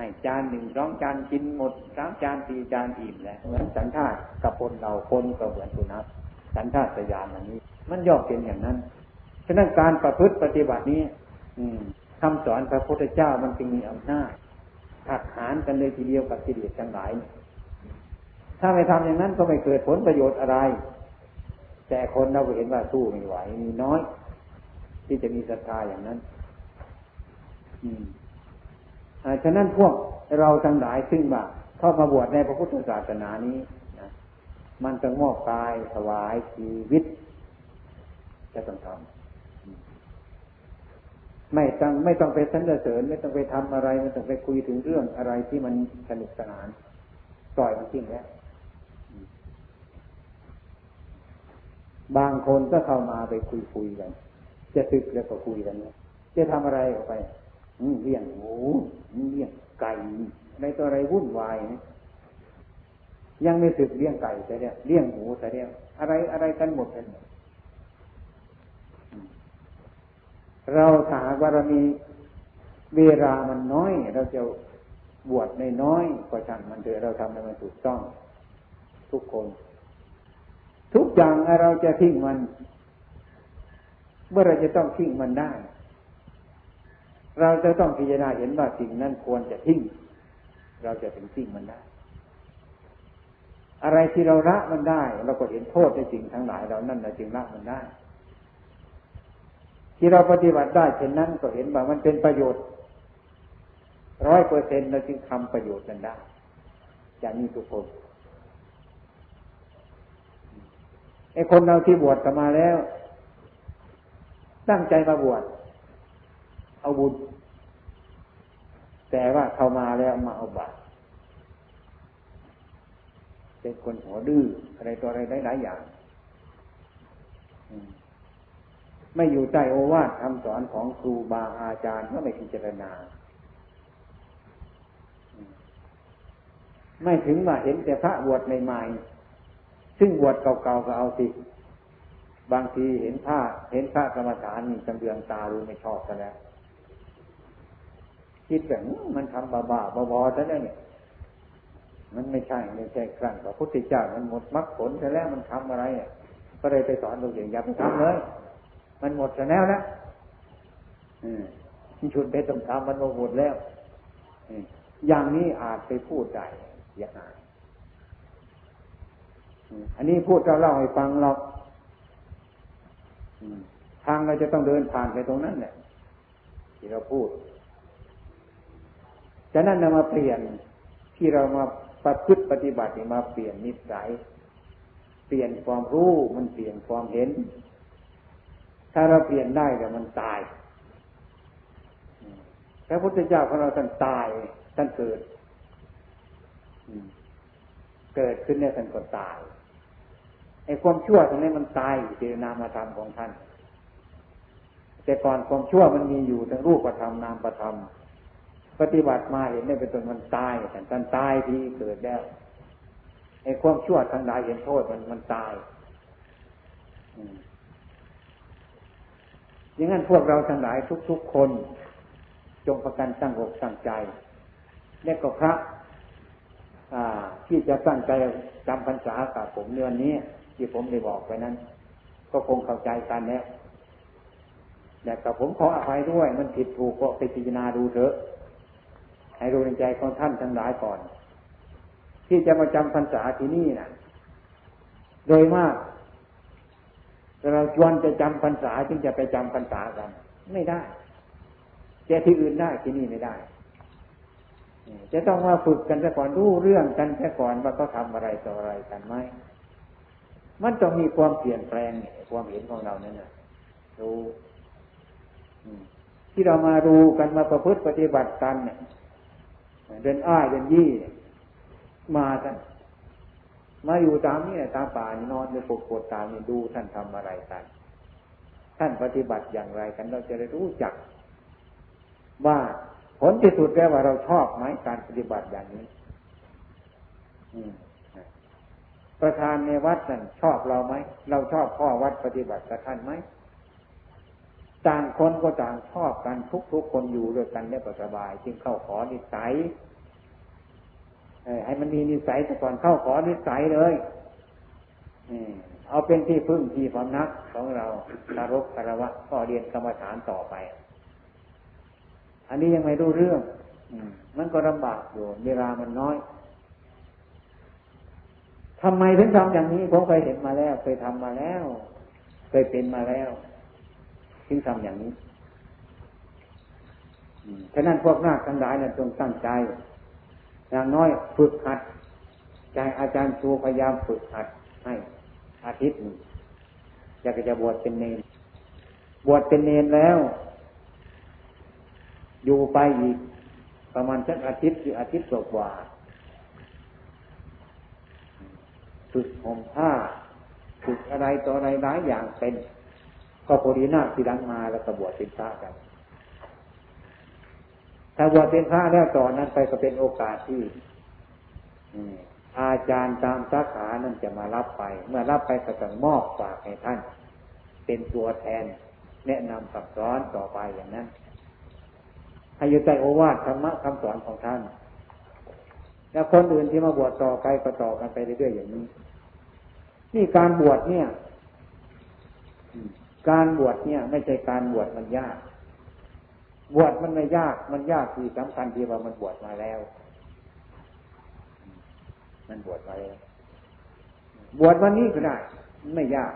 ให้จานหนึ่งสองจานกินหมดสามจานสี่จานอิ่มแล้วเหมือนสันทากับคนเราคนก็เหมือนสุนัขสันทาสยานอันนี้ มันย่อเป็นอย่างนั้นฉะนั้นการประพฤติปฏิบัตินี้ อืมคำสอนพระพุทธเจ้ามันจึงมีอำนาจหักหานกันเลยทีเดียวกับกิเลสทั้งหลาย ถ้าไม่ทำอย่างนั้นก็ไม่เกิดผลประโยชน์อะไร แต่คนเราเห็นว่าสู้ไม่ไหวมีน้อย ที่จะมีศรัทธาอย่างนั้น อืม ฉะนั้นพวกเราทั้งหลายซึ่งว่าเข้ามาบวชในพระพุทธศาสนานี้นะมันจะมอบกายถวายชีวิต จะต้องทำไม่ต้องไม่ต้องไปสรรเสริญไม่ต้องไปทำอะไร ไม่ต้องไปคุยถึงเรื่องอะไรที่มันสนุกสนานปล่อยมันทิ้งแล้วบางคนก็เข้ามาไปคุยคุยกัน จะตึกแล้วก็คุยกัน จะทำอะไรออกไป เลี้ยงหมูเลี้ยงไก่ในตัวอะไรวุ่นวายนะยังไม่สึกเลี้ยงไก่แต่เนี่ยเลี้ยงหมูแต่เนี่ยอะไรอะไรกันหมดเลยเราถาว่าเรามีเวลามันน้อย เราจะบวชในน้อยก็ช่างมันเถอะเราทำให้มันถูกต้อง ทุกคน ทุกอย่างเราจะทิ้งมัน เมื่อเราจะต้องทิ้งมันได้ เราจะต้องพิจารณาเห็นว่าสิ่งนั้นควรจะทิ้ง เราจะถึงทิ้งมันได้ อะไรที่เราละมันได้ เราก็เห็นโทษในสิ่งทั้งหลายเรานั่นเราจึงละมันได้ ที่เราปฏิบัติได้เช่นนั้นก็เห็นว่ามันเป็นประโยชน์ร้อยเปอร์เซ็นต์เราจึงทำประโยชน์กันได้อย่างนี้ทุกคนไอ้คนเราที่บวชกันมาแล้ว ตั้งใจมาบวช เอาบุญ แต่ว่าเข้ามาแล้วมาเอาบาตรเป็นคนหัวดื้ออะไรตัวอะไรหลายๆอย่างไม่อยู่ใต้โอวาทคำสอนของครูบาอาจารย์ก็ไม่พิจารณา ไม่ถึงมาเห็นแต่พระบวชใหม่ๆซึ่งบวชเก่าๆก็เอาสิ บางทีเห็นพระเห็นพระกรรมฐานมีจำเดืองตาดูไม่ชอบกันแล้ว คิดแบบมันทำบ้าๆบอๆซะแล้วเนี่ย มันไม่ใช่ไม่ใช่ครั้งพระพุทธเจ้ามันหมดมรรคผลซะแล้วมันทำอะไรอะก็เลยไปสอนลูกอย่างอย่าไปทำเลย มันหมดซะแล้วนะอืมชุดไปต้องทำมันหมดแล้วอย่างนี้อาจไปพูดได้เสียหายอันนี้พูดเราเล่าให้ฟังเราทางเราจะต้องเดินผ่านไปตรงนั้นแหละที่เราพูด ฉะนั้นเรามาเปลี่ยนที่เรามาประพฤติปฏิบัติมาเปลี่ยนนิสัย เปลี่ยนความรู้มันเปลี่ยนความเห็น ถ้าเราเปลี่ยนได้แต่มันตายพระพุทธเจ้าของเราท่านตายท่านเกิดเกิดขึ้นเนี่ยท่านก็ตายไอ้ความชั่วตรงนี้มันตายอยู่ในนามธรรมของท่าน แต่ก่อนความชั่วมันมีอยู่ทั้งรูปธรรมนามธรรม ปฏิบัติมาเห็นได้เป็นตนมันตายแต่ท่านตายที่เกิดแล้วไอ้ความชั่วทั้งหลายเห็นโทษมันมันตายอย่างนั้นพวกเราทั้งหลายทุก ๆ คน จงประกันตั้งอกตั้งใจและก็พระที่จะตั้งใจจำพรรษากับผมเดือนนี้ ที่ผมได้บอกไปนั้น ก็คงเข้าใจกันแล้วแต่กับผมขออภัยด้วย มันผิดถูกก็ไปพิจารณาดูเถอะ ให้รู้ในใจของท่านทั้งหลายก่อน ที่จะมาจำพรรษาที่นี่นะโดยมากเราชวนจะจำพรรษาจึงจะไปจำพรรษากัน ไม่ได้แต่ที่อื่นได้ที่นี่ไม่ได้จะต้องมาฝึกกันแต่ก่อนรู้เรื่องกันแต่ก่อนว่าเขาทาอะไรต่ออะไรกันไหมมันต้องมีความเปลี่ยนแปลงความเห็นของเราเนี่ยรู้ที่เรามาดูกันมาประพฤติปฏิบัติกันเนี่ย เดินอ้ายเดินยี่ มาท่านมาอยู่ตามนี่ตามป่านอนในปกปวดตามนี่ดูท่านทำอะไรกันท่านปฏิบัติอย่างไรกันเราจะได้รู้จัก ว่าผลที่สุดแล้วว่าเราชอบไหมการปฏิบัติอย่างนี้ประธานในวัดนั่นชอบเราไหมเราชอบพ่อวัดปฏิบัติกับท่านไหม ต่างคนก็ต่างชอบกันทุกๆคนอยู่ด้วยกันได้สบาย จึงเข้าขอนิสัยให้มันมีนิสัยแต่ก่อนเข้าขอนิสัยเลยเอาเป็นที่พึ่งที่พำนักของเราคารพคารวะก็เรียนกรรมฐานต่อไป อันนี้ยังไม่รู้เรื่องมันก็ลำบากอยู่เวลามันน้อยทำไมถึงทำอย่างนี้ผมเคยเห็นมาแล้ว เคยทำมาแล้ว เคยเป็นมาแล้ว ถึงทำอย่างนี้ฉะนั้นพวกนาคทั้งหลายนั้นจงตั้งใจ อย่างน้อยฝึกหัด ใจอาจารย์ครูพยายามฝึกหัดให้อาทิตย์หนึ่งอยากจะบวชเป็นเนรบวชเป็นเนรแล้ว อยู่ไปอีก ประมาณสักอาทิตย์หรืออาทิตย์กว่าฝึกห่มผ้าฝึกอะไรต่ออะไรหลายอย่างเป็น ก็พอดีนาที่ลังมาแล้วก็บวชเป็นพระกัน ถ้าบวชเป็นพระแล้วต่อนนั้นไปก็เป็นโอกาสที่อาจารย์ตามสาขานั่นจะมารับไป เมื่อรับไปก็ต้องมอบฝากให้ท่าน เป็นตัวแทน แนะนำสับสอนต่อไปอย่างนั้นให้อยู่ใจโอวาทธรรมะคำสอนของท่าน แล้วคนอื่นที่มาบวชต่อไปก็ต่อกันไปเรื่อยๆอย่างนี้ นี่การบวชเนี่ย การบวชเนี่ย ไม่ใช่การบวชมันยาก บวชมันไม่ยาก มันยากที่สำคัญที่ว่ามันบวชมาแล้ว มันบวชมาแล้วบวชวันนี้ก็ได้ ไม่ยาก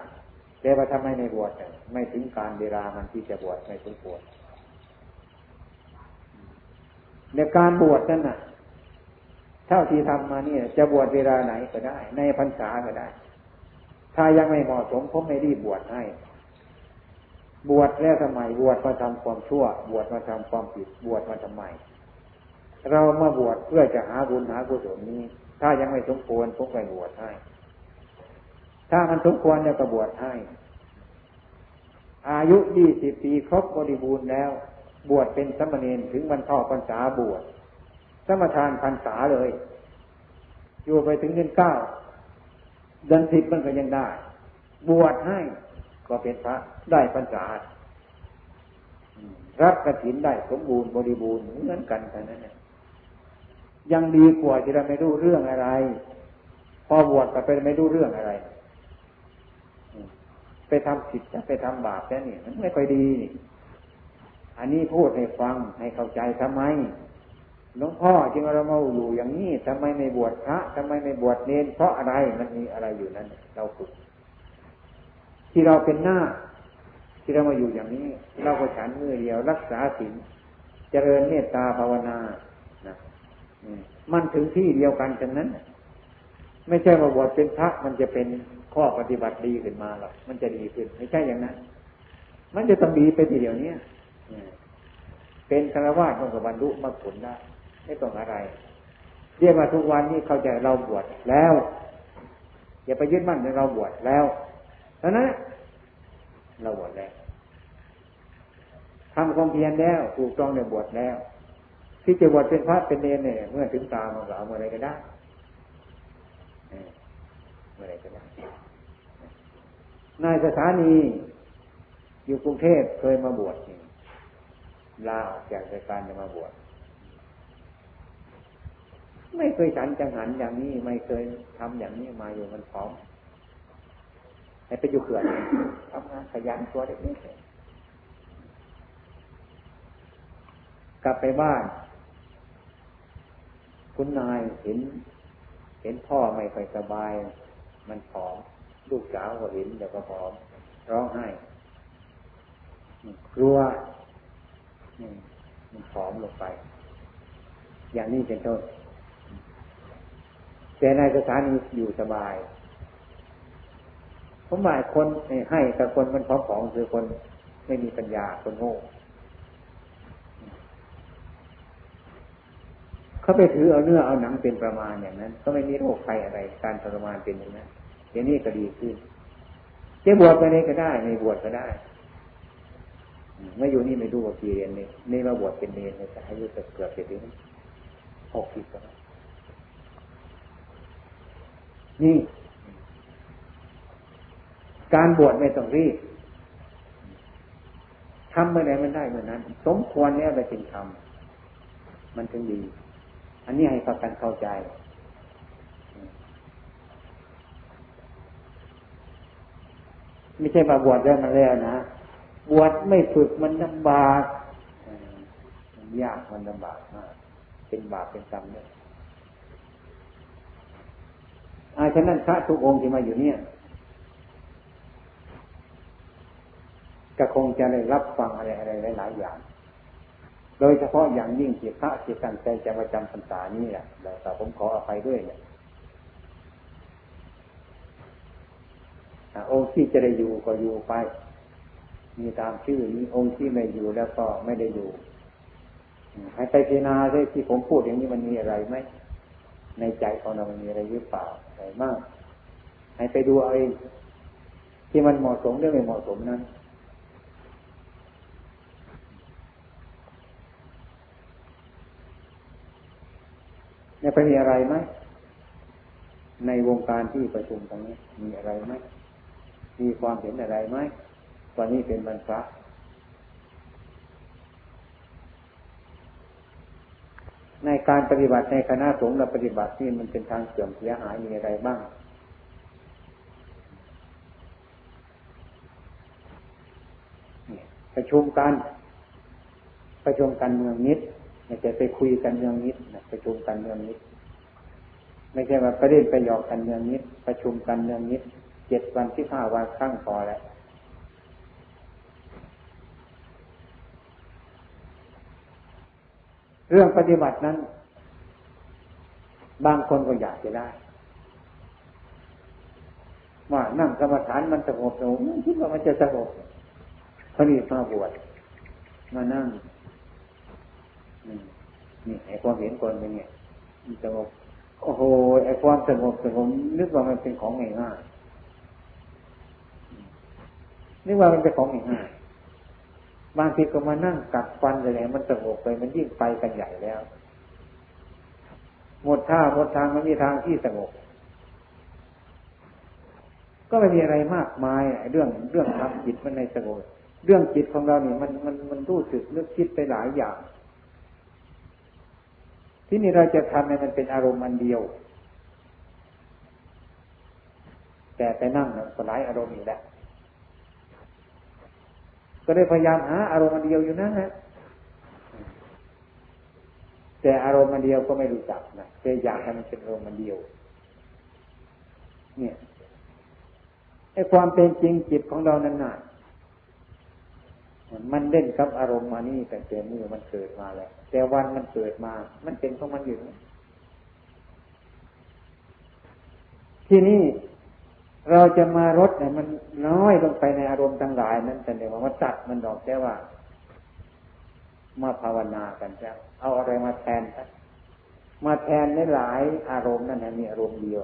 แต่ว่าทำไมไม่บวชไม่ถึงการเวลามันที่จะบวชไม่ถึงบวชในการบวชนั่นน่ะ เท่าที่ทำมาเนี่ย จะบวชเวลาไหนก็ได้ ในพรรษาก็ได้ ถ้ายังไม่เหมาะสมผมไม่รีบบวชให้ บวชแล้วทำไม บวชมาทำความชั่ว บวชมาทำความผิด บวชมาทำไม เรามาบวชเพื่อจะหาบุญหากุศลนี้ ถ้ายังไม่สมควรผมไปบวชให้ ถ้ามันสมควรเนี่ยก็บวชให้ อายุยี่สิบปีครบบริบูรณ์แล้ว บวชเป็นสมณีนถึงบรรท่อพรรษาบวช สมทานพรรษาเลย อยู่ไปถึงเดือนเก้าเดือนสิบมันก็ยังได้ บวชให้ ก็เป็นพระได้พรรษารับกระถินได้สมบูรณ์บริบูรณ์เหมือนกันแค่นั้นเนี่ยยังดีกว่าที่เราไม่รู้เรื่องอะไร พอบวชก็ไปไม่รู้เรื่องอะไร ไปทำผิดจะไปทำบาปแค่นี้มันไม่ค่อยดีอันนี้พูดให้ฟังให้เข้าใจทำไมหลวงพ่อจึงเรามาอยู่อย่างนี้ทำไมไม่บวชพระทำไมไม่บวชเนนเพราะอะไรมันมีอะไรอยู่นั้น เราฝึก ที่เราเป็นหน้า ที่เรามาอยู่อย่างนี้ เราก็ฉันมือเดียว รักษาศีลเจริญเมตตาภาวนามันถึงที่เดียวกันกันนั้น ไม่ใช่ว่าบวชเป็นพระมันจะเป็นข้อปฏิบัติดีขึ้นมาหรอกมันจะดีขึ้น ไม่ใช่อย่างนั้น มันจะต้องดีไปทีเดียวนี้ยเป็นคารวะมันกับบรรลุมรรคผลได้ไม่ต้องอะไรเรียกมาทุกวันนี้เขาใจเราบวชแล้ว อย่าไปยึดมั่นในเราบวชแล้ว ท่านั้นเราบวชแล้วทำความเพียรแล้วถูกต้องในบวชแล้ว ที่จะบวชเป็นพระเป็นเนรเนี่ย เมื่อถึงตามันก็เอาเมื่อไรก็ได้เมื่อไรก็ได้นายสถานีอยู่กรุงเทพเคยมาบวชลาออกจากราชการจะมาบวชไม่เคยฉันจังหันอย่างนี้ ไม่เคยทำอย่างนี้มาอยู่มันพร้อม ให้ไปอยู่เขื่อนทำงานขยันตัวเด็กๆกลับไปบ้าน คุณนายเห็น เห็นพ่อไม่ค่อยสบาย มันผอม ลูกสาวก็เห็นเดี๋ยวก็ผอม ร้องไห้กลัวมันผอมลงไป อย่างนี้เป็นต้นแต่ในสถานีอยู่สบาย ผมหมายคนให้แต่คนมันผอมๆคือคนไม่มีปัญญาคนโง่เขาไปถือเอาเนื้อเอาหนังเป็นประมาณอย่างนั้น ก็ไม่มีโรคภัยอะไร การทรมานเป็นอย่างนั้นอย่างนี้ก็ดีขึ้นจะบวชไปนี่ก็ได้ไม่บวชก็ได้ไม่อยู่นี่ไม่ดูว่ากี่เรียนนี่นี่มาบวชเป็นเนรแต่อายุเกือบเจะถึงหกสิบแล้วนี่ การบวชไม่ต้องรีบทำเมื่อไหร่มันได้เมื่อนั้น สมควรเนี่ยไปถึงทำมันถึงดี อันนี้ให้ประกันเข้าใจ ไม่ใช่มาบวชได้มาแล้วนะบวชไม่ฝึกมันลำบากมันยากมันลำบากมากเป็นบาปเป็นกรรมเนี่ยอาฉะนั้นพระทุกองค์ที่มาอยู่เนี่ย ก็คงจะได้รับฟังอะไรอะไรหลาย ๆ อย่างโดดยเฉพาะอย่างยิ่งที่พระที่ตั้งใจจะมาจำพรรษานี้แหละแต่ผมขออภัยด้วยเนี่ยองค์ที่จะได้อยู่ก็อยู่ไป มีตามชื่อนี้องค์ที่ไม่อยู่แล้วก็ไม่ได้อยู่ ให้ไปพิจารณาด้วยที่ผมพูดอย่างนี้มันมีอะไรไหมในใจของเรามันมีอะไรหรือเปล่าอะไรมาก ให้ไปดูเอาเองที่มันเหมาะสมหรือไม่เหมาะสมนั้น เนี่ยไปมีอะไรไหมในวงการที่ประชุมตรงนี้มีอะไรไหมมีความเห็นอะไรไหมวันนี้เป็นบรรพะในการปฏิบัติในคณะสงฆ์เราปฏิบัติที่มันเป็นทางเสื่อมเสียหายมีอะไรบ้าง ประชุมกัน ประชุมกันเมืองนิด ไม่ใช่ไปคุยกันเมืองนิดประชุมกันเมืองนิดไม่ใช่ว่าประเด็นไปหยอกกันเมืองนิดประชุมกันเมืองนิดเจ็ดวันที่ห้าวันครั้งพอแล้วเรื่องปฏิบัตินั้น บางคนก็อยากจะได้ว่านั่งกรรมฐานมันสงบสงบคิดว่ามันจะสงบพระนี่มาบวชมานั่ง นี่ไอ้ความเห็นคนเป็นไงสงบโอ้โหไอ้ความสงบสงบนึกว่ามันเป็นของง่ายนึกว่ามันเป็นของง่ายบางทีก็มานั่งกัดฟันอะไรมันสงบไปมันยิ่งไปกันใหญ่แล้ว หมดท่าหมดทางมันมีทางที่สงบก็ไม่มีอะไรมากมายเรื่องเรื่องทำจิตมันในสงบเรื่องจิตของเราเนี่ยมันมันมันรู้สึกนึกคิดไปหลายอย่าง ที่นี่เราจะทำให้มันเป็นอารมณ์อันเดียว แต่ไปนั่งเนี่ยก็หลายอารมณ์อีกแล้วก็ได้พยายามหาอารมณ์อันเดียวอยู่นั่นแหละแต่อารมณ์อันเดียวก็ไม่รู้จักนะแต่อยากให้มันเป็นอารมณ์อันเดียว เนี่ยไอ้ความเป็นจริงจิตของเรานั้นน่ะ มันเล่นกับอารมณ์มานี่แต่แต่มือมันเกิดมาแล้วแต่วันมันเกิดมา มันเป็นของมันอยู่ที่นี่เราจะมารดเนี่ยมันน้อยลงไปในอารมณ์ทั้งหลายนั้นแต่เดี๋ยวว่าตัดมันดอกแค่ว่า มาภาวนากันจ้ะเอาอะไรมาแทนครับมาแทนในหลายอารมณ์นั่นมีอารมณ์เดียว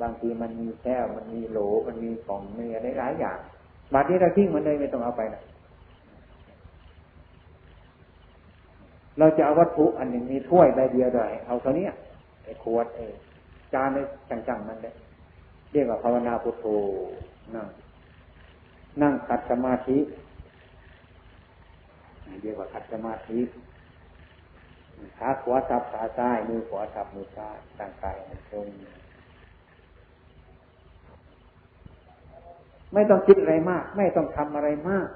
บางทีมันมีแก้วมันมีโหลมันมีกล่องมีอะไรหลายอย่างบาดนี้เราทิ้งมันเลยไม่ต้องเอาไปนะ เราจะเอาวัตถุอันหนึ่งมีถ้วยใบเดียวได้เอาเท่านี้ไอ้ขวดไอ้จานไอ้จังๆมันเลยเรียกว่าภาวนาพุทโธนั่งนั่งขัดสมาธิเรียกว่าขัดสมาธิขาขวาทับขาซ้ายมือขวาทับมือซ้ายตั้งกายมันตรงไม่ต้องคิดอะไรมาก ไม่ต้องทำอะไรมาก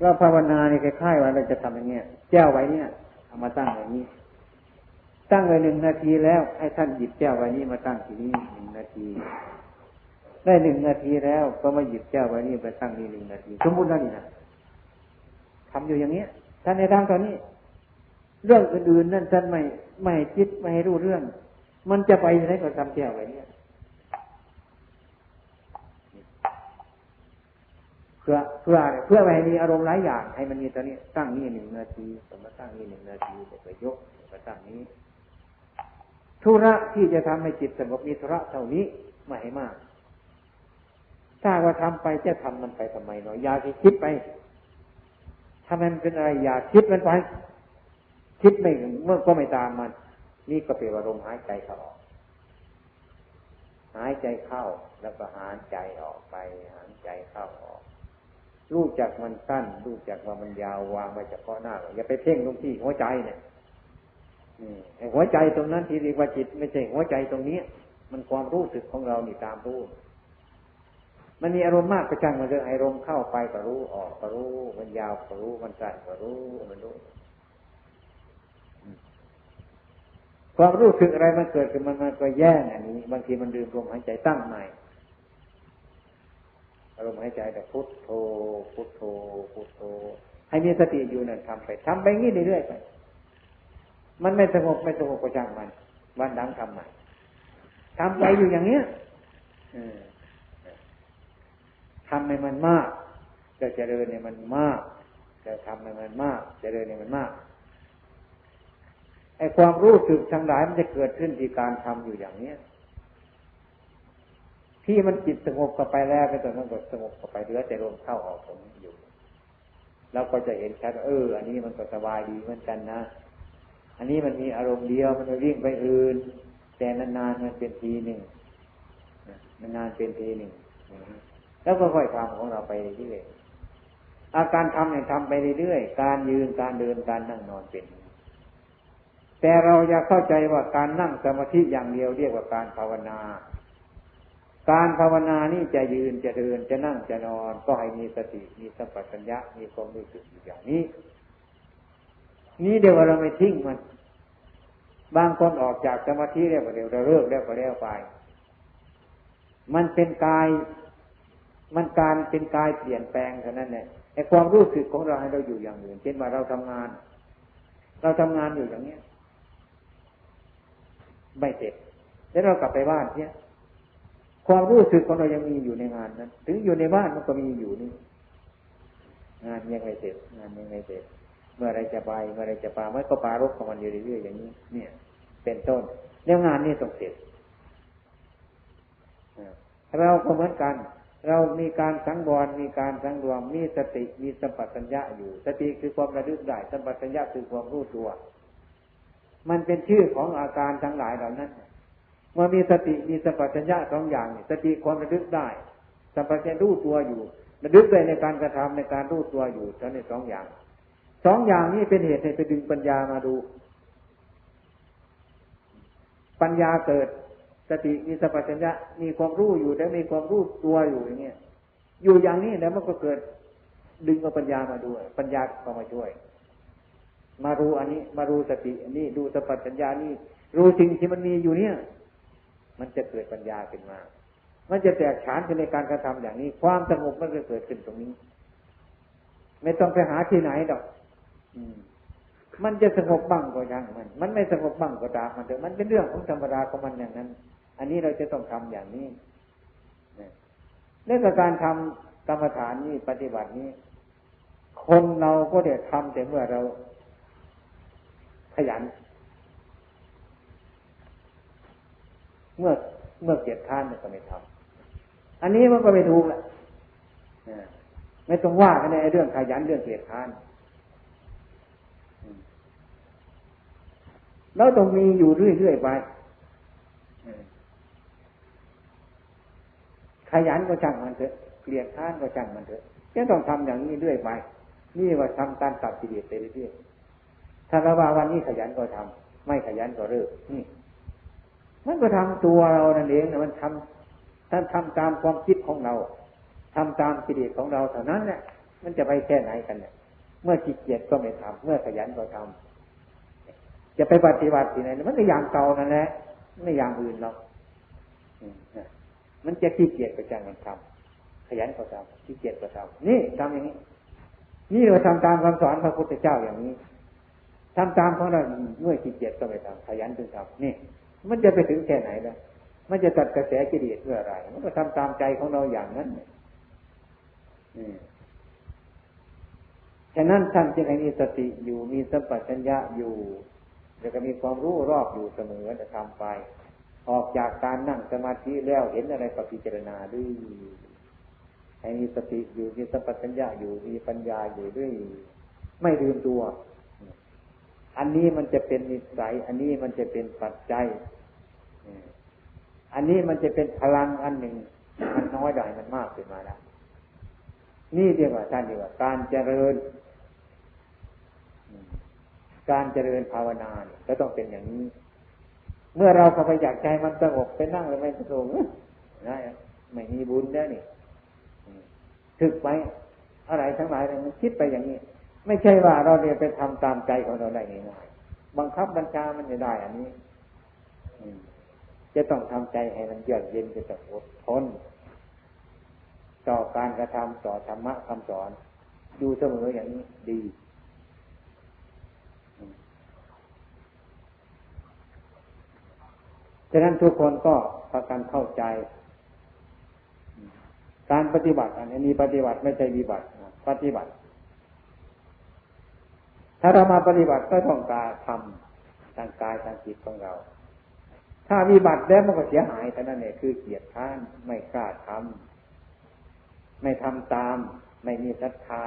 เราภาวนาเนี่ยคล้ายๆว่าเราจะทำอย่างเงี้ยแก้วไว้เนี่ยเอามาตั้งอย่างนี้ ตั้งไว้หนึ่งนาทีแล้ว ให้ท่านหยิบแก้วไว้นี้มาตั้งที่นี่หนึ่งนาที ได้หนึ่งนาทีแล้วก็มาหยิบแก้วไว้นี้ไปตั้งนี่หนึ่งนาที สมมุตินั่นนี่นะทำอยู่อย่างเงี้ยท่านในทางตอนนี้ เรื่องอื่นๆนั่นท่านไม่ไม่คิดไม่ให้รู้เรื่อง มันจะไปไหนก็ทำแก้วไว้เนี่ย พื่อเพื่อเพื่อให้มีอารมณ์หลายอย่างให้มันมีตอนนี้ตั้งนี่หนึ่งนาทีสมมาตั้งนี่หนึ่งนาทีเดี๋ยวไปยกมาตั้งนี้ธุระที่จะทำให้จิตสงบมีธุระเท่านี้ไม่ให้มาก ถ้าว่าทำไปจะทำมันไปทำไมเนาะอย่าคิดไปถ้ามันเป็นอะไรอย่าคิดมันไป คิดไม่เมื่อก็ไม่ตามมัน นี่ก็เป็นอารมณ์หายใจเข้าออกหายใจเข้าแล้วก็หายใจออกไปหายใจเข้าออก รู้จักมันสั้น รู้จักว่ามันยาววางไว้เฉพาะหน้า อย่าไปเพ่งตรงที่หัวใจเนี่ยหัวใจตรงนั้นที่เรียกว่าจิต ไม่ใช่หัวใจตรงนี้ มันความรู้สึกของเรานี่ตามรู้ มันมีอารมณ์มากประจังมันจะอารมณ์เข้าไปก็รู้ออกก็รู้ มันยาวก็รู้ มันสั้นก็รู้ มันรู้ ความรู้สึกอะไรมันเกิดขึ้นมันมันก็แย่งอันนี้ บางทีมันลืมลมหายใจตั้งใหม่ อารมณ์หายใจแต่พุทโธพุทโธพุทโธ ให้มีสติอยู่นั่นทำไปทำไปงี้เรื่อยๆไป มันไม่สงบไม่สงบก็ช่างมัน วันดังทำใหม่ทำไปอยู่อย่างเนี้ยทำให้มันมากจะเจริญเนี่ยมันมากจะทำให้มันมาก เจริญเนี่ยมันมากไอ้ความรู้สึกทั้งหลายมันจะเกิดขึ้นที่การทำอยู่อย่างเนี้ย ที่มันจิตสงบกับไปแล้วไปตอนนั้นก็สงบกับไปเหลือแต่ลมเข้าออกตรงนี้อยู่เราก็จะเห็นชัดเออ อันนี้มันก็สบายดีเหมือนกันนะ อันนี้มันมีอารมณ์เดียวมันไม่วิ่งไปอื่น แต่นานๆมันเป็นทีหนึ่งนานๆเป็นทีหนึ่งแล้วก็ค่อยทำของเราไปเรื่อยๆอาการทำเนี่ยทำไปเรื่อยๆการยืนการเดินการนั่งนอนเป็น แต่เราอยากเข้าใจว่าการนั่งสมาธิอย่างเดียวเรียกว่าการภาวนา การภาวนานี่จะยืนจะเดินจะนั่งจะนอน ก็ให้มีสติมีสัมปชัญญะมีความรู้สึกอยู่อย่างนี้ นี่เดี๋ยวเราไม่ทิ้งมัน บางคนออกจากสมาธิแล้วก็เดี๋ยวเราเลิกแล้วก็แล้วไป มันเป็นกาย มันการเป็นกายเปลี่ยนแปลงเท่านั้นแหละไอ้ความรู้สึกของเราให้เราอยู่อย่างอื่นเช่นว่าเราทำงาน เราทำงานอยู่อย่างเนี้ย ไม่เสร็จแล้วเรากลับไปบ้านเนี่ย ความรู้สึกของเรายังมีอยู่ในงานนั้นถึงอยู่ในบ้านมันก็มีอยู่นี่งานยังไงเสร็จงานยังไงเสร็จ เมื่อไรจะไปเมื่อไรจะปามันก็ปารกของมันอยู่เรื่อยๆอย่างนี้ เนี่ย เป็นต้นแล้วงานนี้ต้องเสร็จเราก็เหมือนกัน เรามีการสังวรมีการสังรวม มีสติมีสัมปชัญญะอยู่ สติคือความระลึกได้สัมปชัญญะคือความรู้ตัว มันเป็นชื่อของอาการทั้งหลายเหล่านั้น เมื่อมีสติมีสัมปชัญญะสองอย่างสติความระลึกได้ สัมปชัญญะรู้ตัวอยู่ระลึกได้ในการกระทำในการรู้ตัวอยู่ทั้งในสองอย่างสองอย่างนี้เป็นเหตุให้ไปดึงปัญญามาดู ปัญญาเกิดสติมีสัมปชัญญะมีความรู้อยู่แล้วมีความรู้ตัวอยู่อย่างเงี้ยอยู่อย่างนี้แล้วมันก็เกิด ดึงเอาปัญญามาดูปัญญาเข้ามาช่วย มารู้อันนี้ มารู้สติอันนี้ดูสัมปชัญญะนี่รู้สิ่งที่มันมีอยู่เนี่ย มันจะเกิดปัญญาขึ้นมา มันจะแตกฉานในการกระทำอย่างนี้ ความสงบมันจะเกิดขึ้นตรงนี้ ไม่ต้องไปหาที่ไหนดอก อืมมันจะสงบบ้างก็ยังมัน มันไม่สงบบ้างก็ตามมันเถอะมันเป็นเรื่องของธรรมดาของมันอย่างนั้น อันนี้เราจะต้องทำอย่างนี้เรื่องการทำกรรมฐานนี้ปฏิบัตินี้ คนเราก็เดี๋ยวทำแต่เมื่อเราขยัน เมื่อเมื่อเกียรข้านมันก็ไม่ทำอันนี้มันก็ไม่ถูกแหละไม่ต้องว่ากันในเรื่องขยันเรื่องเกียรข้านแล้วต้องมีอยู่เรื่อยๆไปขยันก็ช่างมันเถอะเกลียดข้านก็ช่างมันเถอะจะต้องทำอย่างนี้เรื่อยไปนี่ว่าทำการตัดกิเลสไปเรื่อยๆถ้าเราว่าวันนี้ขยันก็ทำไม่ขยันก็เลิกนี่ มันก็ทำตัวเรานั่นเองมันทำท่านทำตามความคิดของเราทำตามกิเลสของเราเท่านั้นแหละมันจะไปแค่ไหนกันเนี่ยเมื่อขี้เกียจก็ไม่ทำเมื่อขยันก็ทำจะไปปฏิบัติที่ไหนมันก็อย่างเก่านั่นแหละไม่อย่างอื่นหรอกมันจะขี้เกียจก็จังมันทำขยันก็ทำขี้เกียจก็ทำนี่ทำอย่างนี้ นี่เราทำตามคำสอนพระพุทธเจ้าอย่างนี้ทำตามของเราเมื่อขี้เกียจก็ไม่ทำขยันจึงทำนี่ มันจะไปถึงแค่ไหนล่ะ มันจะตัดกระแสกิเลสเพื่ออะไร มันก็ทำตามใจของเราอย่างนั้นฉะนั้นท่านจึงให้มีสติอยู่มีสัมปชัญญะอยู่ แล้วก็มีความรู้รอบอยู่เสมอจะทำไป ออกจากการนั่งสมาธิแล้วเห็นอะไรก็พิจารณาด้วยให้มีสติอยู่มีสัมปชัญญะอยู่มีปัญญาอยู่ด้วย ไม่ลืมตัว อันนี้มันจะเป็นนิสัย อันนี้มันจะเป็นปัจจัย อันนี้มันจะเป็นพลังอันหนึ่ง มันน้อยได้มันมากขึ้นมาแล้ว นี่เรียกว่าท่านเรียกว่า การเจริญ การเจริญภาวนาเนี่ยก็ต้องเป็นอย่างนี้ เมื่อเราเข้าไปอยากใจมันสงบไปนั่งแล้วไม่สงบนะไม่มีบุญได้นี่ ถึกไปอะไรทั้งหลายมันคิดไปอย่างนี้ ไม่ใช่ว่าเราเนี่ยไปทำตามใจของเราได้ง่ายๆบังคับบัญชามันไม่ได้ อันนี้จะต้องทำใจให้มันเยือกเย็นจะต้องอดทนต่อการกระทำต่อธรรมะคำสอนอยู่เสมออย่างนี้ดีฉะนั้นทุกคนก็พากันเข้าใจ การปฏิบัติอันนี้ปฏิบัติไม่ใช่วิบัติปฏิบัติ ถ้าเรามาปฏิบัติก็ต้องการทำทางกายทางจิตของเรา ถ้าวิบัติแล้วมันก็เสียหายแต่นั้นเนี่ยคือเกียรติท่านไม่กล้าทำไม่ทำตาม ไม่มีศรัทธา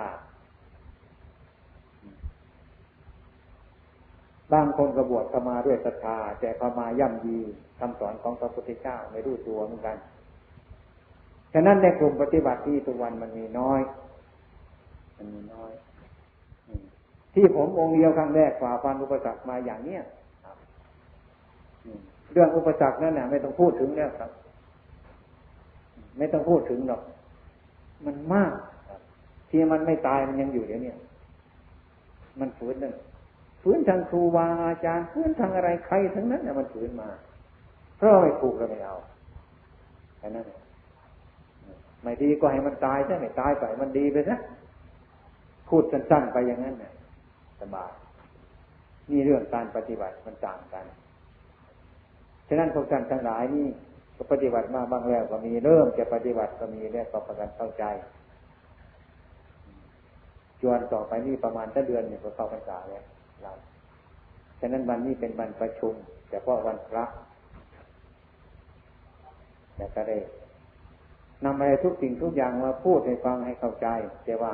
บางคนกระบวชเข้ามาด้วยศรัทธาแต่เข้ามาย่ำยีคำสอนของพระพุทธเจ้าไม่รู้ตัวเหมือนกัน ฉะนั้นในกลุ่มปฏิบัติที่ทุกวันมันมีน้อย มันมีน้อย ที่ผมองค์เดียวครั้งแรกฝ่าฟันอุปสรรคมาอย่างเนี้ยเรื่องอุปสรรคนั่นน่ะไม่ต้องพูดถึงแล้วครับ ไม่ต้องพูดถึงหรอก มันมากที่มันไม่ตายมันยังอยู่เดี๋ยวนี้มันฝืนนั่นฝืนทางครูบาอาจารย์ฝืนทางอะไรใครทั้งนั้นเนี่ยมันฝืนมา เพราะไม่ถูกเราไม่เอาแค่นั้นไม่ดีก็ให้มันตายใช่ไหมตายไปมันดีไปนะพูดสั้นๆไปอย่างนั้นเนี่ย สบายนี่เรื่องการปฏิบัติมันต่างกันฉะนั้นพวกท่านทั้งหลายนี่ก็ปฏิบัติมาบ้างแล้วก็มีเริ่มจะปฏิบัติก็มีแล้วก็ประกันเข้าใจจวนต่อไปนี่ประมาณตั้งเดือนเนี่ยก็เข้าพรรษาแล้วเราฉะนั้นวันนี้เป็นวันประชุมแต่เพราะวันพระแต่ก็ได้นำอะไรทุกสิ่งทุกอย่างมาพูดให้ฟังให้เข้าใจแต่ว่า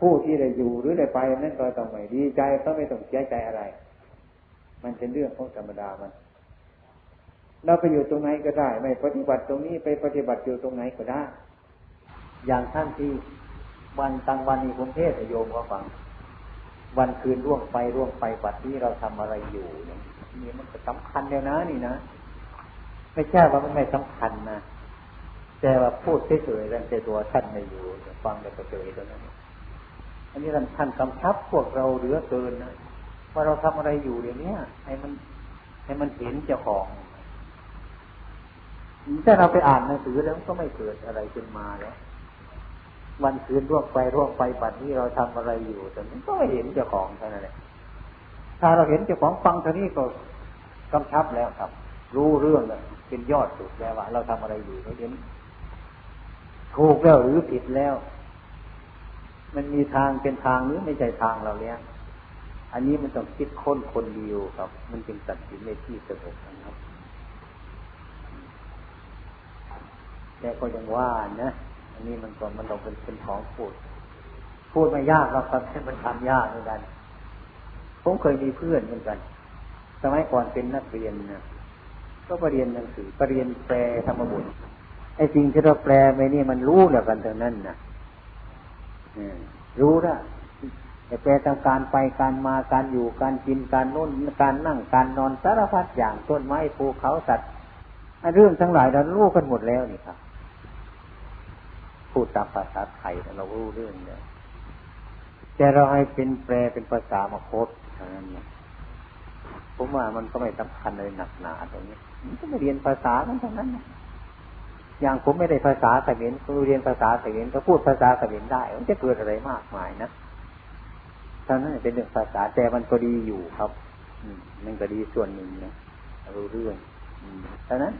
ผู้ที่ได้อยู่หรือได้ไปนั่นก็ต้องไม่ดีใจก็ไม่ต้องเสียใจอะไร มันเป็นเรื่องของธรรมดามัน เราไปอยู่ตรงไหนก็ได้ ไม่ปฏิบัติตรงนี้ไปปฏิบัติอยู่ตรงไหนก็ได้ อย่างท่านที่วันตังวันนี้คุณเทศโยมก็ฟัง วันคืนร่วงไปร่วงไปปัดนี้เราทำอะไรอยู่นี่มันสำคัญเลยนะนี่นะไม่ใช่ว่ามันไม่สำคัญนะแต่ว่าพูดเฉยๆแล้วแต่ตัวท่านไม่อยู่ฟังแต่เฉยตรงนั้น อันนี้ท่านกำชับพวกเราเหลือเกินนะว่าเราทำอะไรอยู่เดี๋ยวนี้ให้มัน ให้มันเห็นเจ้าของถ้าเราไปอ่านหนังสือแล้วก็ไม่เกิดอะไรขึ้นมาแล้ววันคืนร่วงไปร่วงไปปัดนี้เราทำอะไรอยู่แต่มันก็ไม่เห็นเจ้าของเท่านั้นแหละถ้าเราเห็นเจ้าของฟังเท่านี้ก็กำชับแล้วครับ รู้เรื่องแล้วเป็นยอดสุดแล้วว่าเราทำอะไรอยู่เราเห็นถูกแล้วหรือผิดแล้ว มันมีทางเป็นทางหรือไม่ใช่ทางเราเนี้ยอันนี้มันต้องคิดค้นคนเดียวครับ มันจึงตัดสินในที่สงบนะครับแต่ก็ยังว่านะอันนี้มันก็มันต้องเป็นเป็นของพูด พูดไม่ยากเราครับให้มันทำยากเหมือนกัน ผมเคยมีเพื่อนเหมือนกัน สมัยก่อนเป็นนักเรียนนะก็ไปเรียนหนังสือไปเรียนแปลธรรมบุตรไอ้สิ่งที่เราแปลไปนี่มันรู้แล้วกันตรงนั้นนะ รู้ละแต่แปลทางการไปการมาการอยู่การกินการนุ่นการนั่งการนอนสารพัดอย่างต้นไม้ภูเขาสัตว์เรื่องทั้งหลายเรารู้กันหมดแล้วนี่ครับ พูดตามภาษาไทยเรารู้เรื่องเนี่ยแต่เราให้เป็นแปลเป็นภาษามาโคตเท่านั้นเนี่ยผมว่ามันก็ไม่สำคัญเลยหนักหนาตรงนี้มันก็ไม่เรียนภาษากันทั้งนั้น อย่างผมไม่ได้ภาษาเขมรผมเรียนภาษาเขมรก็พูดภาษาเขมรได้มันจะเกิดอะไรมากมายนะท่านั้นเป็นเรื่องภาษาแต่มันก็ดีอยู่ครับ อืมันก็ดีส่วนหนึ่งนะรู้เรื่องเท่านั้น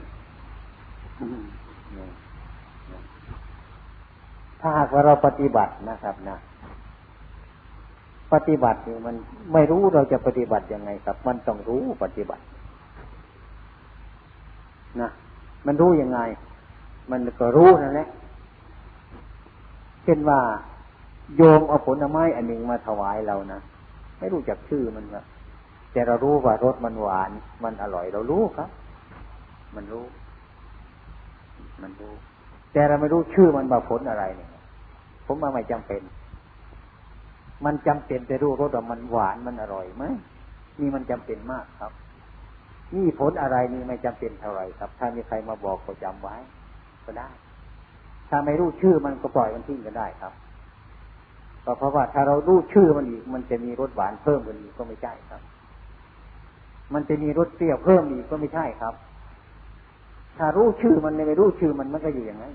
ถ้าหากว่าเราปฏิบัตินะครับนะปฏิบัติมันไม่รู้เราจะปฏิบัติยังไงครับ มันต้องรู้ปฏิบัติ นะมันรู้ยังไง มันก็รู้นั่นแหละเช่นว่า โยมเอาผลไม้อันหนึ่งมาถวายเรานะไม่รู้จักชื่อมันว่าแต่เรารู้ว่ารสมันหวาน มันอร่อยเรารู้ครับ มันรู้ มันรู้ แต่เราไม่รู้ชื่อมันว่าผลอะไรเนี่ยผมว่าไม่จำเป็น มันจำเป็นแต่รู้รสว่ามันหวานมันอร่อยไหมนี่มันจำเป็นมากครับนี่ผลอะไรนี่ไม่จำเป็นเท่าไรครับ ถ้ามีใครมาบอกก็จำไว้ ก็ได้ ถ้าไม่รู้ชื่อมันก็ปล่อยมันทิ้งก็ได้ครับก็เพราะว่าถ้าเรารู้ชื่อมันอีก มันจะมีรสหวานเพิ่มขึ้นอีกก็ไม่ใช่ครับ มันจะมีรสเปรี้ยวเพิ่มอีกก็ไม่ใช่ครับ ถ้ารู้ชื่อมันไม่รู้ชื่อมันมันก็อยู่อย่างนั้น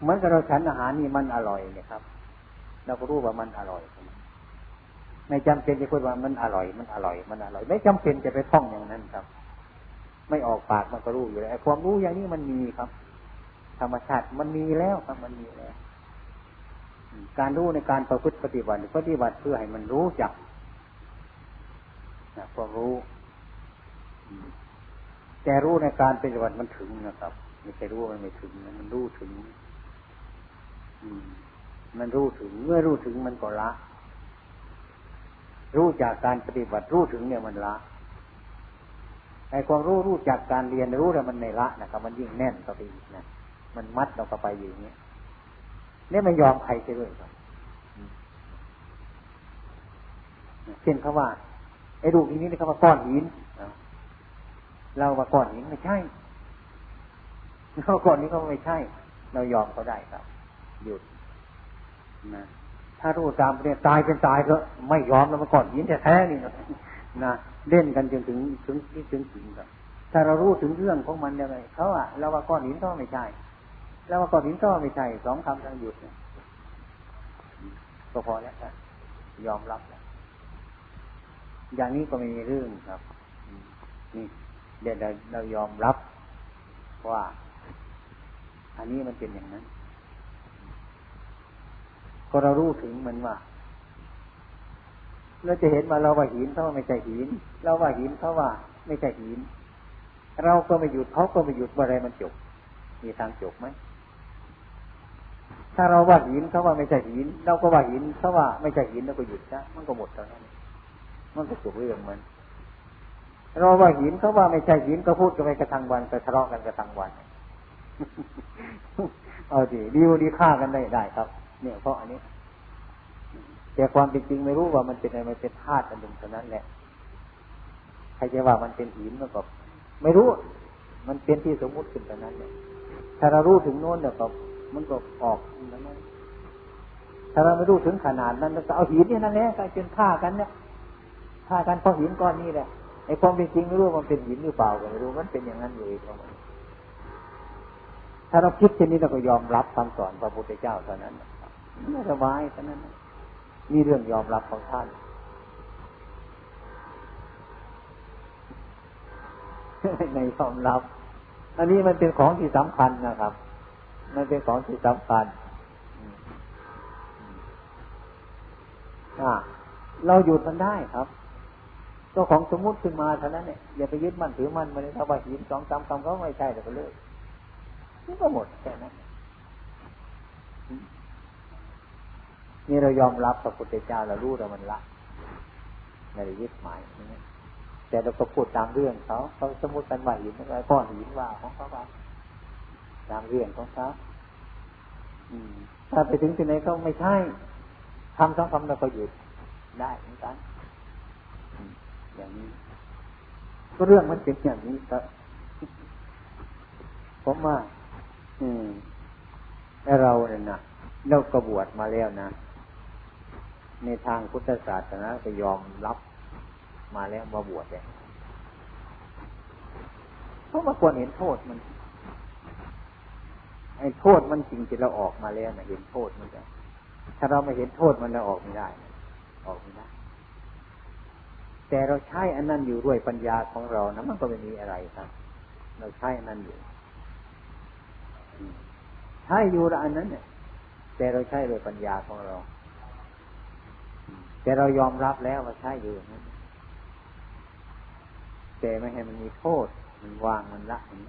เหมือนกับเราฉันอาหารนี่มันอร่อยเนี่ยครับ เราก็รู้ว่ามันอร่อยไม่จำเป็นจะพูดว่ามันอร่อยมันอร่อยมันอร่อย ไม่จำเป็นจะไปท่องอย่างนั้นครับ ไม่ออกปากมันก็รู้อยู่แล้วความรู้อย่างนี้มันมีครับ ธรรมชาติมันมีแล้วครับมันมีแล้วการรู้ในการประพฤติปฏิบัติปฏิบัติเพื่อให้มันรู้จักนะความรู้แต่รู้ในการปฏิบัติมันถึงนะครับไม่ใช่รู้มันไม่ถึงมันรู้ถึงมันรู้ถึง เมื่อรู้ถึงมันก็ละ รู้จากการปฏิบัติรู้ถึงเนี่ยมันละ ไอ้ความรู้รู้จากการเรียนรู้แล้วมันในละนะครับมันยิ่งแน่นต่อไปอีกนะมันมัดเราก็ไปอย่างนี้นี่มันยอมใครไปด้วยครับเช่นเขาว่า ไอ้ดูทีนี้เขาว่าก้อนหินเราว่าก้อนหินไม่ใช่เขาก้อนนี้เขาไม่ใช่ เรายอมเขาได้ครับหยุดนะถ้ารู้ตามเนี่ยตายเป็นตายก็ไม่ยอมแล้วมาก่อนหินแท้ๆนี่นะนะ เล่นกันจนถึงถึงที่ถึงจริงครับถ้าเรารู้ถึงเรื่องของมันยังไงเขาอะเราว่าก้อนหินก็ไม่ใช่เราว่าก้อนหินก็ไม่ใช่สองคำทั้งหยุดเนี่ยก็พอแล้วครับยอมรับแล้วอย่างนี้ก็ไม่มีเรื่องครับนี่เดี๋ยวเราเรายอมรับว่า อันนี้มันเป็นอย่างนั้น ก็เรารู้ถึงมันว่า เราจะเห็นว่าเราว่าหินเขาว่าไม่ใช่หิน เราว่าหินเขาว่าไม่ใช่หิน เราก็ไม่หยุดเขาก็ไม่หยุดอะไรมันจบ มีทางจบไหมถ้าเราว่าหินเขาว่าไม่ใช่หิน เราก็ว่าหินเขาว่าไม่ใช่หินแล้วก็หยุดนะมันก็หมดตอนนั้นมันก็จบเรื่องมันเราว่าหินเขาว่าไม่ใช่หินก็พูดกันไปกระทังวันไปทะเลาะกันกระทังวันเอาดีดีดีฆ่ากันได้ได้ครับ เนี่ยเพราะอันนี้ แต่ความเป็นจริงไม่รู้ว่ามันเป็นอะไรมันเป็นธาตุอันหนึ่งเท่านั้นแหละใครจะว่ามันเป็นหินมันก็ไม่รู้ มันเป็นที่สมมุติขึ้นเท่านั้นเนี่ยถ้าเรารู้ถึงโน้นเนี่ยก็มันก็ออกนั้นถ้าเราไม่รู้ถึงขนาดนั้นเราก็เอาหินนี่นั่นแหละกลายเป็นฆ่ากันเนี่ยฆ่ากันเพราะหินก้อนนี้แหละไอ้ความเป็นจริงไม่รู้มันเป็นหินหรือเปล่าก็ไม่รู้มันเป็นอย่างนั้นอยู่เองถ้าเราคิดเช่นนี้เราก็ยอมรับคำสอนพระพุทธเจ้าเท่านั้นไม่สบายเท่านั้น มีเรื่องยอมรับของท่านในยอมรับ อันนี้มันเป็นของที่สำคัญนะครับ มันเป็นของที่สำคัญเราหยุดมันได้ครับก็ของสมมุติขึ้นมาเท่านั้นเนี่ยอย่าไปยึดมันถือมันมาเลยถ้าว่าหินสองสามคำเขาไม่ใช่แต่ก็เลยนี่ก็หมดแค่นั้น นี่เรายอมรับพระพุทธเจ้าเรารู้เรามันละไม่ได้ยึดหมายแต่เราก็พูดตามเรื่องเขาเขาสมมติกันว่าหินอะไรก้อนหินว่าของเขาไปตามเรื่องของเขาถ้าไปถึงที่ไหนเขาไม่ใช่ทำสองคำเราก็หยุดได้เหมือนกันอย่างนี้ก็เรื่องมันเป็นอย่างนี้ครับผมว่า อืมเราเนี่ยนะเราก็บวชมาแล้วนะ ในทางพุทธศาสนาก็ยอมรับมาแล้วมาบวชเนี่ยเพราะว่าควรเห็นโทษมันไอ้โทษมันจริงที่เราออกมาแล้วนะเห็นโทษมันจะถ้าเราไม่เห็นโทษมันเราออกไม่ได้ ออกไม่ได้ แต่เราใช้อันนั้นอยู่ด้วยปัญญาของเรานะมันก็ไม่มีอะไรครับ เราใช้อันนั้นอยู่ใช้อยู่อันนั้นเนี่ยแต่เราใช้ด้วยปัญญาของเรา แต่เรายอมรับแล้วว่าใช่อยู่นะแต่ไม่ให้มันมีโทษ มันวางมันละมัน